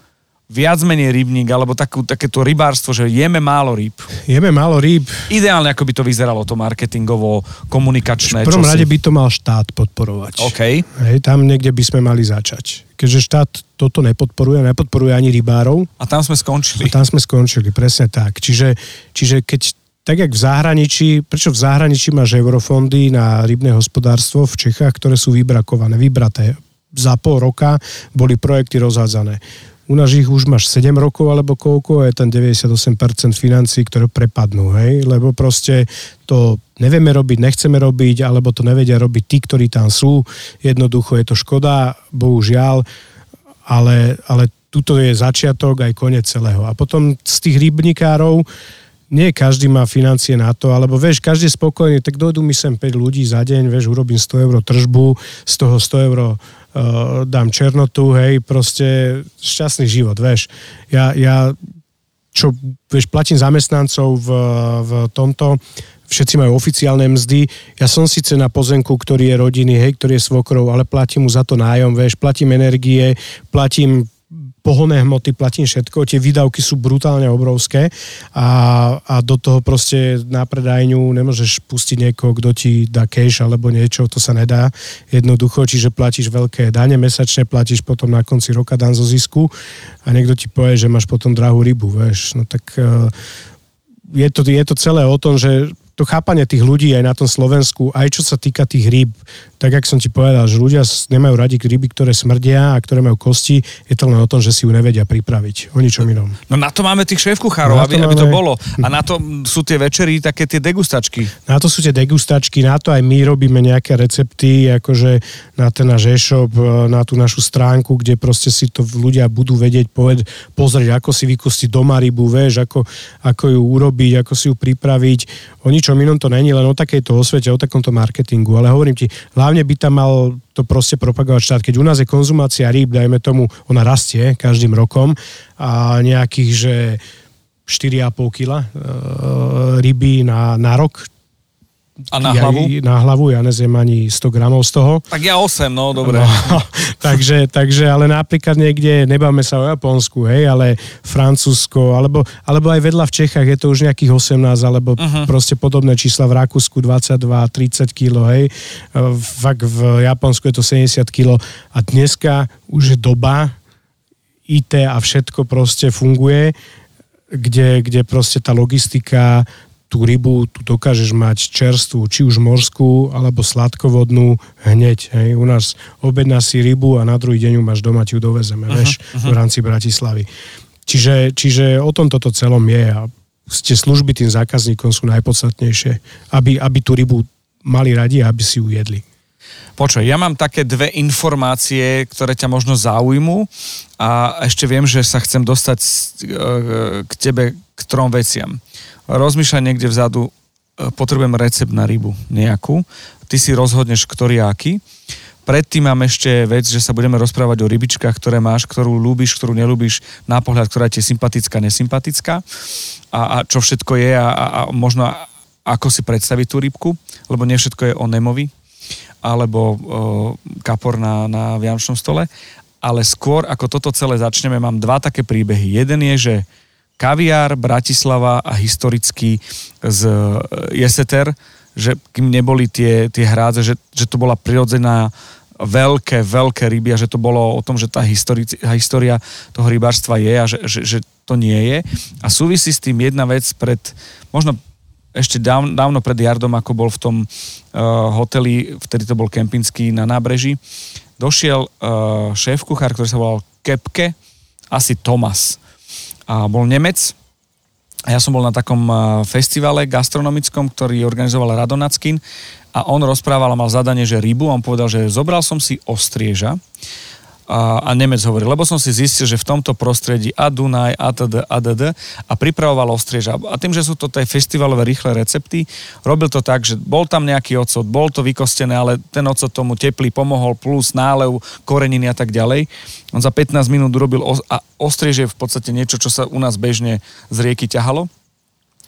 viac menej rybník, alebo takú, takéto rybárstvo, že jeme málo rýb. Jeme málo rýb. Ideálne, ako by to vyzeralo, to marketingovo, komunikačné. V prvom rade by to mal štát podporovať. OK. Hej, tam niekde by sme mali začať. Keďže štát toto nepodporuje, nepodporuje ani rybárov. A tam sme skončili. A tam sme skončili, presne tak. Čiže, čiže keď tak jak v zahraničí, prečo v zahraničí máš eurofondy na rybné hospodárstvo v Čechách, ktoré sú vybrakované, vybraté. Za pol roka boli projekty rozhádzané u nás ich už máš 7 rokov alebo koľko, je tam 98% financí, ktoré prepadnú, hej, lebo proste to nevieme robiť, nechceme robiť, alebo to nevedia robiť tí, ktorí tam sú. Jednoducho je to škoda, bohužiaľ, ale, ale tuto je začiatok aj koniec celého. A potom z tých rybnikárov, nie každý má financie na to, alebo vieš, každý je spokojný, tak dojdu mi sem 5 ľudí za deň, vieš, urobím 100 eur tržbu, z toho 100 eur uh, dám černotu, hej, proste šťastný život, vieš. Ja, ja čo, vieš, platím zamestnancov v, v tomto, všetci majú oficiálne mzdy. Ja som síce na pozemku, ktorý je rodiny, hej, ktorý je svokrov, ale platím mu za to nájom, vieš, platím energie, platím pohonné hmoty, platím všetko, tie výdavky sú brutálne obrovské a, a do toho proste na predajňu nemôžeš pustiť niekoho, kto ti dá cash alebo niečo, to sa nedá. Jednoducho, čiže platíš veľké dane mesačne, platíš potom na konci roka dan zo zisku a niekto ti povie, že máš potom drahú rybu, vieš, no tak eh, je to, je to celé o tom, že to chápanie tých ľudí aj na tom Slovensku, aj čo sa týka tých rýb, tak jak som ti povedal, že ľudia nemajú radi ryby, ktoré smrdia a ktoré majú kosti, je to len o tom, že si ju nevedia pripraviť. O ničom inom. No na to máme tých šéf-kuchárov, no aby, to máme... aby to bolo. A na to sú tie večery také tie degustačky. Na to sú tie degustačky, na to aj my robíme nejaké recepty, akože na ten náš e-shop, na tú našu stránku, kde proste si to ľudia budú vedieť poved, pozrieť, ako si vykostiť doma rybu, vieš, ako, ako ju urobiť, ako si ju pripraviť. O ničom inom to není, len o takejto osvete, o takomto marketingu. Ale hovorím ti, hlavne by tam mal to proste propagovať štát. Keď u nás je konzumácia rýb, dajme tomu, ona rastie každým rokom a nejakých, že 4,5 kg e, ryby na, na rok, a na ja, hlavu? Na hlavu, ja nezjem ani 100 gramov z toho. Tak ja 8, no dobre. No, takže, takže, ale napríklad niekde, nebáme sa o Japonsku, hej, ale Francúzsko, alebo, alebo aj vedľa v Čechách je to už nejakých 18, alebo uh-huh. proste podobné čísla v Rakúsku 22, 30 kg, hej. Fakt v Japonsku je to 70 kg. A dneska už je doba, IT a všetko proste funguje, kde, kde proste tá logistika tú rybu tu dokážeš mať čerstvú, či už morskú, alebo sladkovodnú hneď. Hej. U nás objedná si rybu a na druhý deň ju máš doma, ti ju dovezeme, uh-huh, vieš, uh-huh. v rámci Bratislavy. Čiže, čiže o tom toto celom je a ste služby tým zákazníkom sú najpodstatnejšie, aby, aby tú rybu mali radi a aby si ju jedli. Počuj, ja mám také dve informácie, ktoré ťa možno zaujmú a ešte viem, že sa chcem dostať e, k tebe k trom veciam. Rozmýšľaj niekde vzadu, e, potrebujem recept na rybu nejakú, ty si rozhodneš, ktorý aký. Predtým mám ešte vec, že sa budeme rozprávať o rybičkách, ktoré máš, ktorú ľúbiš, ktorú nelúbiš, na pohľad, ktorá ti je sympatická, nesympatická. A, a čo všetko je a, a, možno ako si predstaviť tú rybku, lebo nie všetko je o nemovi alebo o, kapor na, na vianočnom stole. Ale skôr, ako toto celé začneme, mám dva také príbehy. Jeden je, že kaviár, Bratislava a historický z Jeseter, že kým neboli tie, tie hrádze, že, že to bola prirodzená veľké, veľké ryby a že to bolo o tom, že tá histori- história toho rybárstva je a že, že, že to nie je. A súvisí s tým jedna vec pred, možno ešte dávno, dávno pred Jardom, ako bol v tom uh, hoteli, vtedy to bol kempinský na nábreží, došiel uh, šéf-kuchár, ktorý sa volal Kepke, asi Tomas a bol Nemec. A ja som bol na takom festivale gastronomickom, ktorý organizoval Radonackin a on rozprával a mal zadanie, že rybu. On povedal, že zobral som si ostrieža a, a Nemec hovorí, lebo som si zistil, že v tomto prostredí a Dunaj, a td, a td, a pripravoval ostrieža. A tým, že sú to tie festivalové rýchle recepty, robil to tak, že bol tam nejaký ocot, bol to vykostené, ale ten ocot tomu teplý pomohol, plus nálev, koreniny a tak ďalej. On za 15 minút urobil a ostriež je v podstate niečo, čo sa u nás bežne z rieky ťahalo.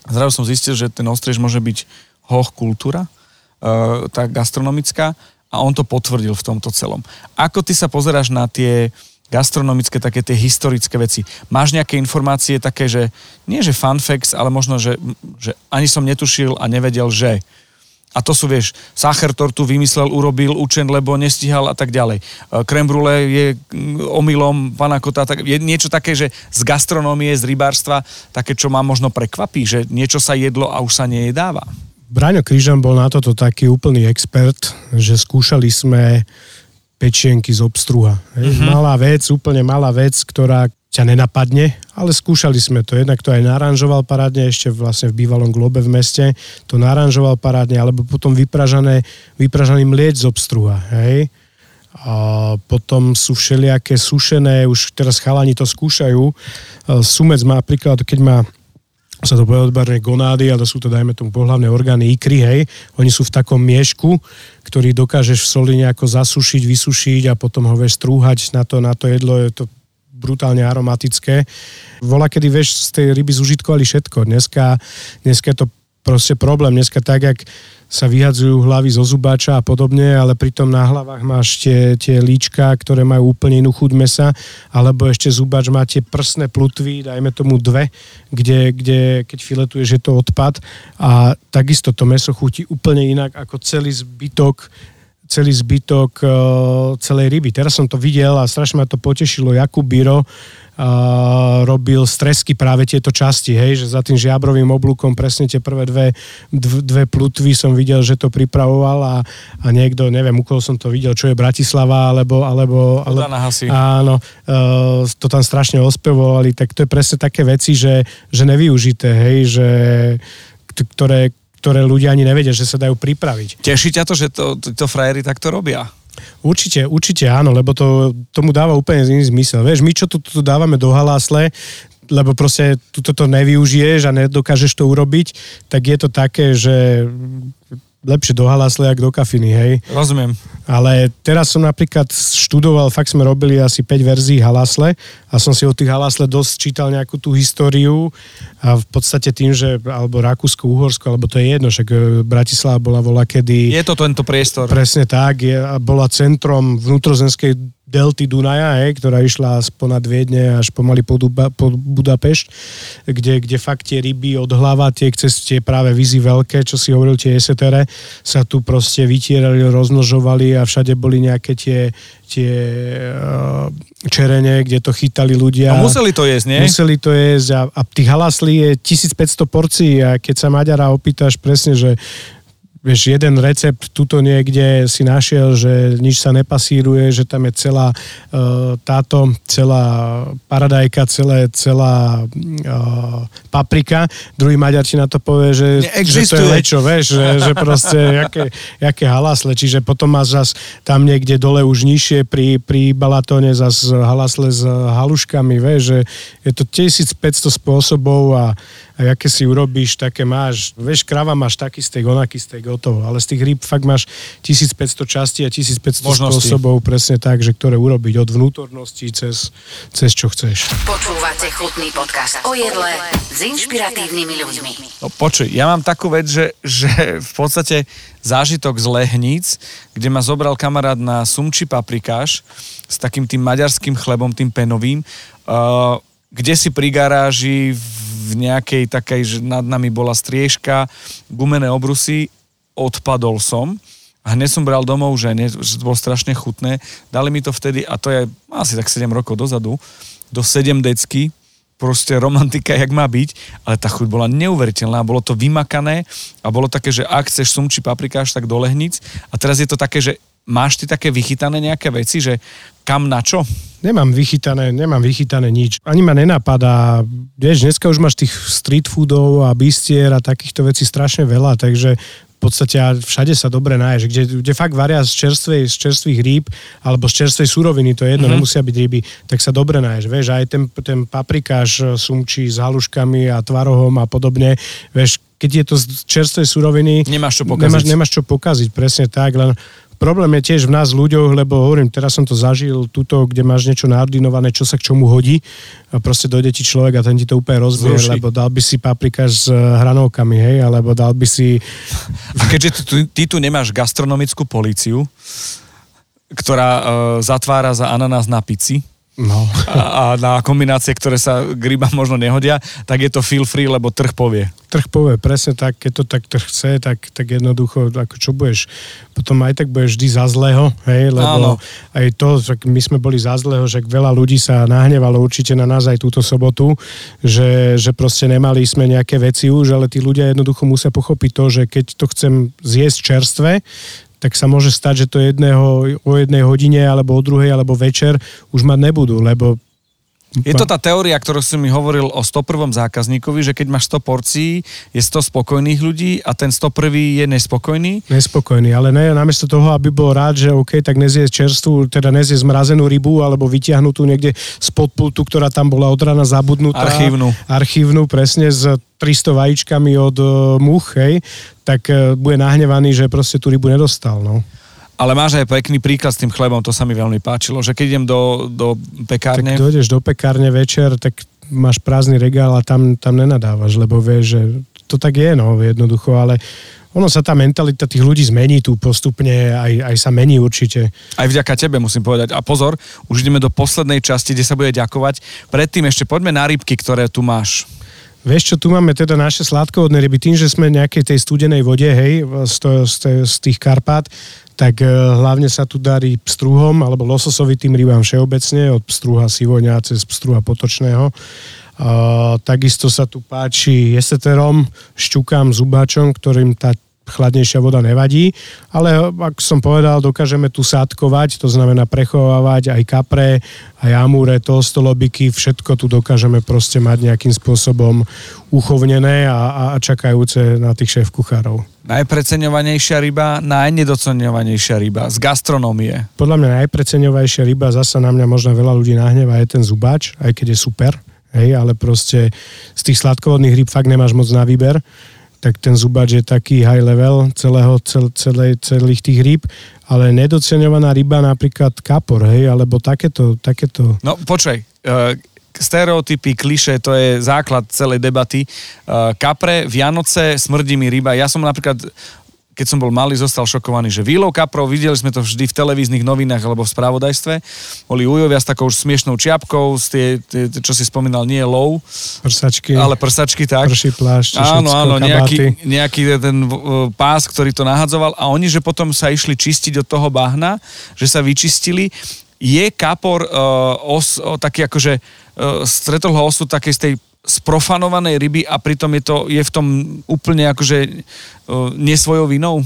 Zrazu som zistil, že ten ostriež môže byť hoch kultúra, uh, tá gastronomická a on to potvrdil v tomto celom. Ako ty sa pozeráš na tie gastronomické, také tie historické veci. Máš nejaké informácie také, že nie že fun facts, ale možno, že, že ani som netušil a nevedel, že. A to sú, vieš, sacher tortu vymyslel, urobil učen, lebo nestíhal a tak ďalej. Krem brule je mm, omylom pana kota, tak je niečo také, že z gastronómie, z rybárstva, také, čo ma možno prekvapí, že niečo sa jedlo a už sa nejedáva. Braňo Krížan bol na toto taký úplný expert, že skúšali sme pečienky z obstruha. Uh-huh. Malá vec, úplne malá vec, ktorá ťa nenapadne, ale skúšali sme to. Jednak to aj naranžoval parádne, ešte vlastne v bývalom Globe v meste, to naranžoval parádne, alebo potom vypražané, vypražaný mlieč z obstruha, hej. A potom sú všelijaké sušené, už teraz chalani to skúšajú. Sumec má napríklad, keď má sa to povie odborné gonády, ale sú to, dajme tomu, pohľavné orgány ikry, hej. Oni sú v takom miešku, ktorý dokážeš v soli nejako zasušiť, vysušiť a potom ho vieš strúhať na to, na to jedlo. Je to brutálne aromatické. Vola, kedy vieš z tej ryby zužitkovali všetko. Dneska, dneska je to proste problém. Dneska tak, jak sa vyhadzujú hlavy zo zubáča a podobne, ale pritom na hlavách máš tie, tie líčka, ktoré majú úplne inú chuť mesa, alebo ešte zubáč má tie prsné plutvy, dajme tomu dve, kde, kde keď filetuješ, je to odpad a takisto to meso chutí úplne inak ako celý zbytok celý zbytok uh, celej ryby. Teraz som to videl a strašne ma to potešilo. Jakub Biro robil stresky práve tieto časti, hej, že za tým žiabrovým oblúkom presne tie prvé dve, dve, dve plutvy som videl, že to pripravoval a, a niekto, neviem, u koho som to videl, čo je Bratislava, alebo... alebo, alebo áno, uh, to tam strašne ospevovali, tak to je presne také veci, že, že nevyužité, hej, že ktoré, ktoré ľudia ani nevedia, že sa dajú pripraviť. Teší ťa to, že to, to, to frajery takto robia? Určite, určite áno, lebo to, tomu dáva úplne iný zmysel. Vieš, my čo tu, tu dávame do halásle, lebo proste tu to nevyužiješ a nedokážeš to urobiť, tak je to také, že lepšie do halasle, ako do kafiny, hej. Rozumiem. Ale teraz som napríklad študoval, fakt sme robili asi 5 verzií halasle a som si o tých halasle dosť čítal nejakú tú históriu a v podstate tým, že alebo Rakúsko, Uhorsko, alebo to je jedno, však e, Bratislava bola vola kedy... Je to tento priestor. Presne tak, je, bola centrom vnútrozemskej delty Dunaja, hej, ktorá išla ponad Viedne až pomaly po, Duba, po Budapešť, kde, kde fakt tie ryby od hlava, tie, cez tie práve vizy veľké, čo si hovoril, tie esetere, sa tu proste vytierali, rozmnožovali a všade boli nejaké tie, tie uh, čerene, kde to chytali ľudia. A museli to jesť, nie? Museli to jesť a, a tých halaslí je 1500 porcií a keď sa Maďara opýtaš presne, že vieš, jeden recept tuto niekde si našiel, že nič sa nepasíruje, že tam je celá uh, táto, celá paradajka, celé, celá uh, paprika. Druhý Maďar ti na to povie, že, že to je lečo, vieš, že, že proste jaké, jaké halasle. Čiže potom máš zas tam niekde dole už nižšie pri, pri Balatóne zas halasle s haluškami, vieš, že je to 1500 spôsobov a a aké si urobíš, také máš. Vieš, krava máš taký steak, onaký steak, gotovo. Ale z tých rýb fakt máš 1500 častí a 1500 Možnosti. spôsobov presne tak, že ktoré urobiť od vnútornosti cez, cez čo chceš. Počúvate chutný podcast o jedle s inšpiratívnymi ľuďmi. No počuj, ja mám takú vec, že, že v podstate zážitok z Lehníc, kde ma zobral kamarát na sumči paprikáš s takým tým maďarským chlebom, tým penovým, uh, kde si pri garáži v nejakej takej, že nad nami bola striežka, gumené obrusy, odpadol som. A hneď som bral domov, že, ne, že to bolo strašne chutné. Dali mi to vtedy, a to je asi tak 7 rokov dozadu, do 7 decky, proste romantika, jak má byť, ale tá chuť bola neuveriteľná, bolo to vymakané a bolo také, že ak chceš sumči paprikáš, tak do lehnic. A teraz je to také, že máš ty také vychytané nejaké veci, že kam na čo? Nemám vychytané, nemám vychytané nič. Ani ma nenapadá. Vieš, dneska už máš tých street foodov a bistier a takýchto vecí strašne veľa, takže v podstate všade sa dobre náješ, kde, kde fakt varia z, čerstvej, z čerstvých rýb alebo z čerstvej suroviny, to je jedno, mm-hmm. nemusia byť ryby, tak sa dobre náješ. Vieš, aj ten, ten paprikáš sumčí s haluškami a tvarohom a podobne, vieš, keď je to z čerstvej suroviny, nemáš čo pokaziť. Nemáš, nemáš čo pokaziť, presne tak, len Problém je tiež v nás ľuďoch, lebo hovorím, teraz som to zažil tuto, kde máš niečo naordinované, čo sa k čomu hodí a proste dojde ti človek a ten ti to úplne rozbije, lebo dal by si paprika s eh, hranolkami, hej, alebo dal by si... A keďže ty, ty tu nemáš gastronomickú políciu, ktorá uh, zatvára za ananás na pici, No. A, a na kombinácie, ktoré sa k rybám možno nehodia, tak je to feel free, lebo trh povie. Trh povie, presne tak, keď to tak trh chce, tak, tak jednoducho, ako čo budeš, potom aj tak budeš vždy za zlého, hej, lebo Áno. aj to, my sme boli za zlého, že veľa ľudí sa nahnevalo určite na nás aj túto sobotu, že, že proste nemali sme nejaké veci už, ale tí ľudia jednoducho musia pochopiť to, že keď to chcem zjesť čerstvé, tak sa môže stať, že to jedného, o jednej hodine alebo o druhej alebo večer už mať nebudú, lebo Je to tá teória, ktorú som mi hovoril o 101. zákazníkovi, že keď máš 100 porcií, je 100 spokojných ľudí a ten 101. je nespokojný? Nespokojný, ale ne, namiesto toho, aby bol rád, že OK, tak nezie čerstvú, teda nezie zmrazenú rybu alebo vytiahnutú niekde spod pultu, ktorá tam bola od rana zabudnutá. Archívnu. Archívnu, presne s 300 vajíčkami od uh, much, hej, tak uh, bude nahnevaný, že proste tú rybu nedostal, no. Ale máš aj pekný príklad s tým chlebom, to sa mi veľmi páčilo, že keď idem do, do pekárne... Tak dojdeš do pekárne večer, tak máš prázdny regál a tam, tam nenadávaš, lebo vieš, že to tak je, no, jednoducho, ale ono sa tá mentalita tých ľudí zmení tu postupne, aj, aj sa mení určite. Aj vďaka tebe musím povedať. A pozor, už ideme do poslednej časti, kde sa bude ďakovať. Predtým ešte poďme na rybky, ktoré tu máš. Vieš čo, tu máme teda naše sladkovodné ryby, tým, že sme nejakej tej studenej vode, hej, z, to, z, z tých Karpát, tak e, hlavne sa tu darí pstruhom alebo lososovitým rybám všeobecne, od pstruha sivoňa cez pstruha potočného. Uh, takisto sa tu páči jeseterom, šťukám, zubáčom, ktorým tá chladnejšia voda nevadí, ale ako som povedal, dokážeme tu sádkovať, to znamená prechovávať aj kapre, aj amúre, tolstolobiky, všetko tu dokážeme proste mať nejakým spôsobom uchovnené a, a čakajúce na tých šéf kuchárov. Najpreceňovanejšia ryba, najnedoceňovanejšia ryba z gastronómie. Podľa mňa najpreceňovanejšia ryba, zasa na mňa možno veľa ľudí nahneva, je ten zubač, aj keď je super, hej, ale proste z tých sladkovodných ryb fakt nemáš moc na výber tak ten zubač je taký high level celého, cel, celé, celých tých rýb, ale nedoceňovaná ryba napríklad kapor, hej, alebo takéto, takéto... No počkaj, uh, stereotypy, kliše, to je základ celej debaty. Uh, kapre, Vianoce, smrdí mi ryba. Ja som napríklad keď som bol malý, zostal šokovaný, že výlov kaprov, videli sme to vždy v televíznych novinách alebo v spravodajstve, boli ujovia s takou smiešnou čiapkou, z tie, tie, čo si spomínal, nie lov, prsačky, ale prsačky, tak. Prší plášť, Áno, áno, nejaký, nejaký ten pás, ktorý to nahadzoval a oni, že potom sa išli čistiť od toho bahna, že sa vyčistili. Je kapor uh, os, uh, taký akože stretol ho osud takej z tej sprofanovanej ryby a pritom je to je v tom úplne akože uh, nesvojou vinou?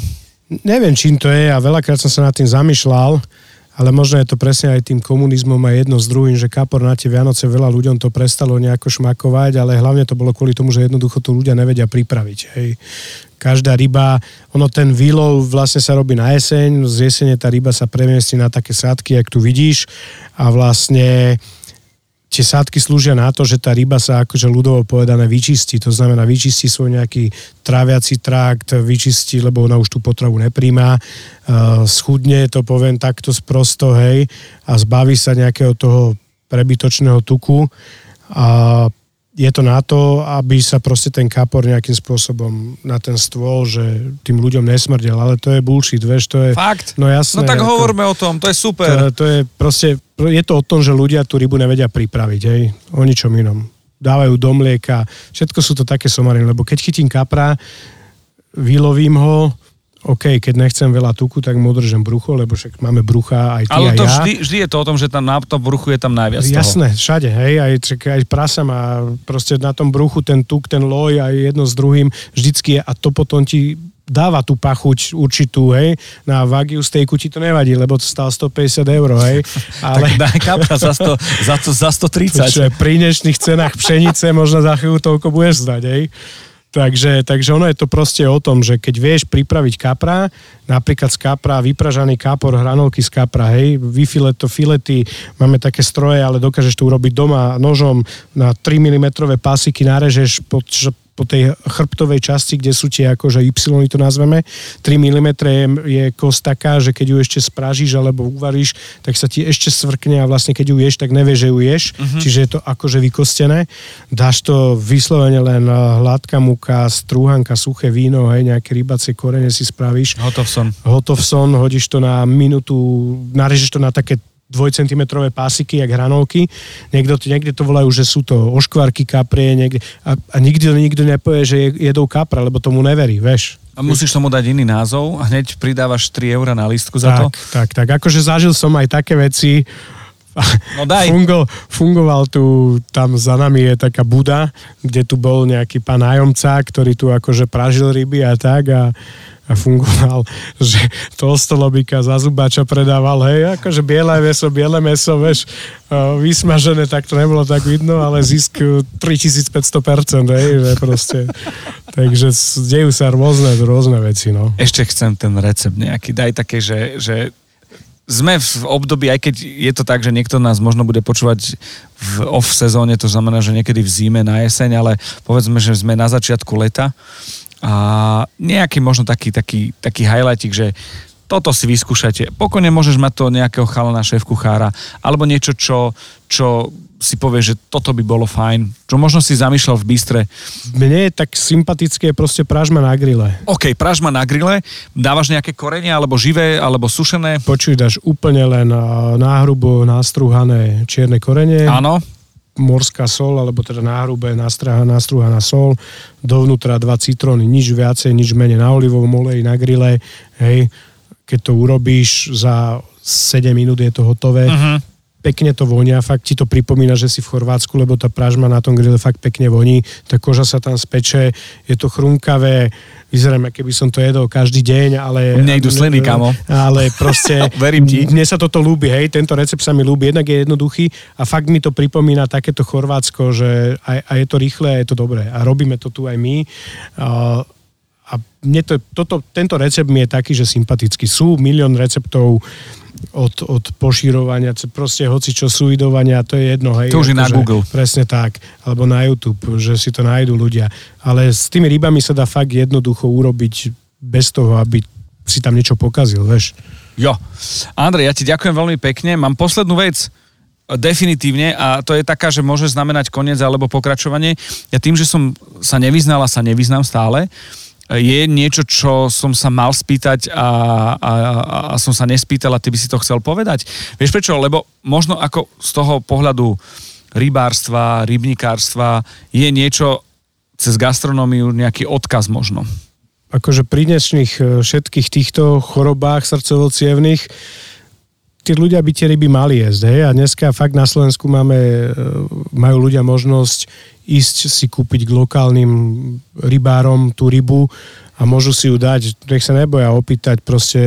Neviem, čím to je a veľakrát som sa nad tým zamýšľal, ale možno je to presne aj tým komunizmom a jedno s druhým, že kapor na tie Vianoce veľa ľuďom to prestalo nejako šmakovať, ale hlavne to bolo kvôli tomu, že jednoducho to ľudia nevedia pripraviť. Hej. Každá ryba, ono ten výlov vlastne sa robí na jeseň, z jesene tá ryba sa premiestí na také sádky, jak tu vidíš a vlastne tie sádky slúžia na to, že tá ryba sa akože ľudovo povedané vyčistí. To znamená, vyčistí svoj nejaký tráviaci trakt, vyčistí, lebo ona už tú potravu nepríjma, schudne, to poviem takto sprosto, hej, a zbaví sa nejakého toho prebytočného tuku a je to na to, aby sa proste ten kapor nejakým spôsobom na ten stôl, že tým ľuďom nesmrdel, ale to je bullshit, vieš, to je... Fakt? No jasné. No tak ako, hovorme o tom, to je super. To, to je proste, je to o tom, že ľudia tú rybu nevedia pripraviť, hej, o ničom inom. Dávajú do mlieka, všetko sú to také somariny, lebo keď chytím kapra, vylovím ho, OK, keď nechcem veľa tuku, tak mu udržem brucho, lebo však máme brucha aj ty Ale to ja. vždy, vždy je to o tom, že tam na tom bruchu je tam najviac Jasné, toho. všade, hej, aj, aj prasa má proste na tom bruchu ten tuk, ten loj aj jedno s druhým vždycky je a to potom ti dáva tú pachuť určitú, hej, na Wagyu stejku ti to nevadí, lebo to stál 150 eur, hej. Ale... tak daj kapra za, 100, za, to, za 130. Čo je, pri dnešných cenách pšenice možno za chvíľu toľko budeš zdať, hej. Takže, takže ono je to proste o tom, že keď vieš pripraviť kapra, napríklad z kapra, vypražaný kapor, hranolky z kapra, hej, vyfilet to filety, máme také stroje, ale dokážeš to urobiť doma nožom na 3 mm pasiky, narežeš pod po tej chrbtovej časti, kde sú tie akože Y to nazveme. 3 mm je, je kost taká, že keď ju ešte spražíš alebo uvaríš, tak sa ti ešte svrkne a vlastne keď ju ješ, tak nevieš, že ju ješ. Uh-huh. Čiže je to akože vykostené. Dáš to vyslovene len eh, hladká muka, strúhanka, suché víno, hej, nejaké rybacie korene si spravíš. Hotov som. Hotov som, hodíš to na minútu, narežeš to na také dvojcentimetrové pásiky, jak hranolky. Niekto, niekde to volajú, že sú to oškvarky kaprie, niekde, a, a nikdy nikto nepovie, že jedou kapra, lebo tomu neverí, vieš. A musíš tomu dať iný názov a hneď pridávaš 3 eurá na listku za tak, to? Tak, tak, akože zažil som aj také veci, No daj. Fungo, fungoval tu, tam za nami je taká Buda, kde tu bol nejaký pán nájomca, ktorý tu akože pražil ryby a tak a fungoval, že tolstolobika za zubáča predával, hej, akože biele meso, biele meso, vieš, vysmažené, tak to nebolo tak vidno, ale zisk 3500%, hej, že proste. Takže dejú sa rôzne, rôzne veci, no. Ešte chcem ten recept nejaký, daj také, že, že sme v období, aj keď je to tak, že niekto nás možno bude počúvať v off sezóne, to znamená, že niekedy v zime, na jeseň, ale povedzme, že sme na začiatku leta a nejaký možno taký, taký, taký highlightik, že toto si vyskúšajte. Pokojne môžeš mať to nejakého chalana, šéf kuchára, alebo niečo, čo, čo si povie, že toto by bolo fajn, čo možno si zamýšľal v bystre. Mne je tak sympatické proste pražma na grille. OK, pražma na grille, dávaš nejaké korenie, alebo živé, alebo sušené? Počuj, dáš úplne len náhrubo nastruhané čierne korenie. Áno morská sol, alebo teda náhrubé nástruhaná sol, dovnútra dva citróny, nič viacej, nič menej na olivovom oleji, na grille, hej, keď to urobíš za 7 minút je to hotové. Uh-huh pekne to vonia, fakt ti to pripomína, že si v Chorvátsku, lebo tá pražma na tom grille fakt pekne voní, tá koža sa tam speče, je to chrumkavé, vyzerám, keby som to jedol každý deň, ale... Mne idú sliny, kamo. Ale proste... Verím ti. Mne sa toto ľúbi, hej, tento recept sa mi ľúbi, jednak je jednoduchý a fakt mi to pripomína takéto Chorvátsko, že aj, a je to rýchle a je to dobré. A robíme to tu aj my. Uh, a mne to, toto, tento recept mi je taký, že sympatický. Sú milión receptov od, od pošírovania, proste hoci čo suidovania, to je jedno. Hej, to už je na Google. Presne tak, alebo na YouTube, že si to nájdú ľudia. Ale s tými rybami sa dá fakt jednoducho urobiť bez toho, aby si tam niečo pokazil, vieš. Jo. Andrej, ja ti ďakujem veľmi pekne. Mám poslednú vec definitívne a to je taká, že môže znamenať koniec alebo pokračovanie. Ja tým, že som sa nevyznal a sa nevyznám stále, je niečo, čo som sa mal spýtať a, a, a som sa nespýtal a ty by si to chcel povedať? Vieš prečo? Lebo možno ako z toho pohľadu rybárstva, rybníkárstva je niečo cez gastronómiu nejaký odkaz možno. Akože pri dnešných e, všetkých týchto chorobách srdcovo tí ľudia by tie ryby mali jesť. Hej? A dneska fakt na Slovensku máme, e, majú ľudia možnosť ísť si kúpiť k lokálnym rybárom tú rybu a môžu si ju dať, nech sa neboja opýtať proste,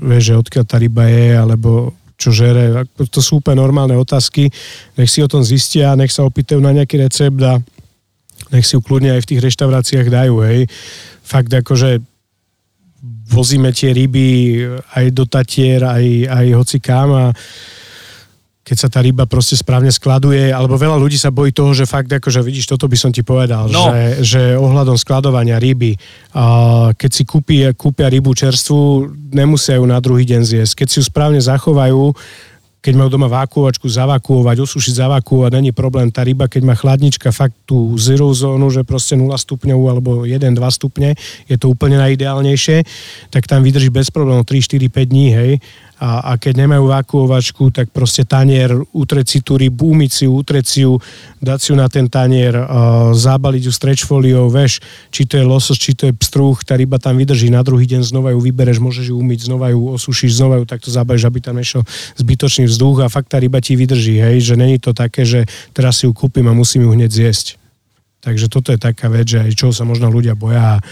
vieš, že odkiaľ tá ryba je, alebo čo žere. To sú úplne normálne otázky. Nech si o tom zistia, nech sa opýtajú na nejaký recept a nech si ju kľudne aj v tých reštauráciách dajú, hej. Fakt akože vozíme tie ryby aj do Tatier, aj, aj hoci kam a keď sa tá ryba proste správne skladuje, alebo veľa ľudí sa bojí toho, že fakt, akože vidíš, toto by som ti povedal, no. že, že ohľadom skladovania ryby, a keď si kúpi, kúpia rybu čerstvu, nemusia ju na druhý deň zjesť. Keď si ju správne zachovajú, keď majú doma vákuovačku, zavakuovať, osušiť, zavakuovať, není problém. Tá ryba, keď má chladnička fakt tú zero zónu, že proste 0 stupňov alebo 1-2 stupne, je to úplne najideálnejšie, tak tam vydrží bez problémov 3, 4, 5 dní, hej a, a keď nemajú vakuovačku, tak proste tanier, utrieť si tú rybu, umyť si ju, utrieť si ju, dať si ju na ten tanier, uh, zabaliť ju stretch foliou, veš, či to je losos, či to je pstruh, tá ryba tam vydrží, na druhý deň znova ju vybereš, môžeš ju umyť, znova ju osušíš, znova ju takto zabališ, aby tam nešiel zbytočný vzduch a fakt tá ryba ti vydrží, hej, že není to také, že teraz si ju kúpim a musím ju hneď zjesť. Takže toto je taká vec, že aj čo sa možno ľudia boja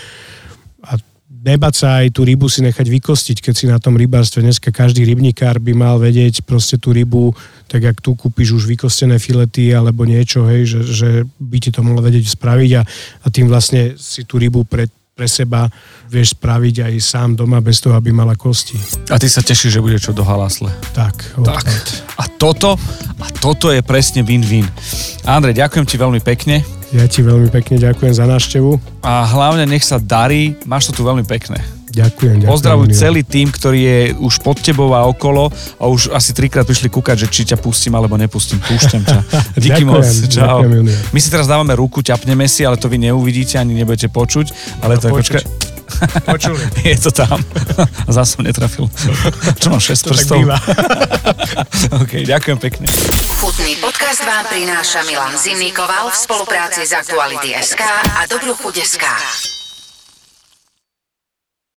a nebať sa aj tú rybu si nechať vykostiť, keď si na tom rybárstve dneska každý rybníkár by mal vedieť proste tú rybu, tak ak tu kúpiš už vykostené filety alebo niečo, hej, že, že by ti to mohlo vedieť spraviť a, a tým vlastne si tú rybu pre, pre seba vieš spraviť aj sám doma bez toho, aby mala kosti. A ty sa tešíš, že bude čo do halasle. Tak. tak. A toto, a toto je presne win-win. Andrej, ďakujem ti veľmi pekne. Ja ti veľmi pekne ďakujem za návštevu. A hlavne nech sa darí, máš to tu veľmi pekné. Ďakujem, ďakujem. Pozdravuj celý tým, ktorý je už pod tebou a okolo a už asi trikrát prišli kúkať, že či ťa pustím alebo nepustím. Púšťam ťa. Díky moc. Čau. Ďakujem, My si teraz dávame ruku, ťapneme si, ale to vy neuvidíte ani nebudete počuť. Ale no, to je, počuť. Počuli. je to tam. Zas som netrafil. Čo mám 6 prstov? OK, ďakujem pekne. Chutný podcast vám prináša Milan Zimnikoval v spolupráci s Aktuality.sk a Dobrú chuť.sk.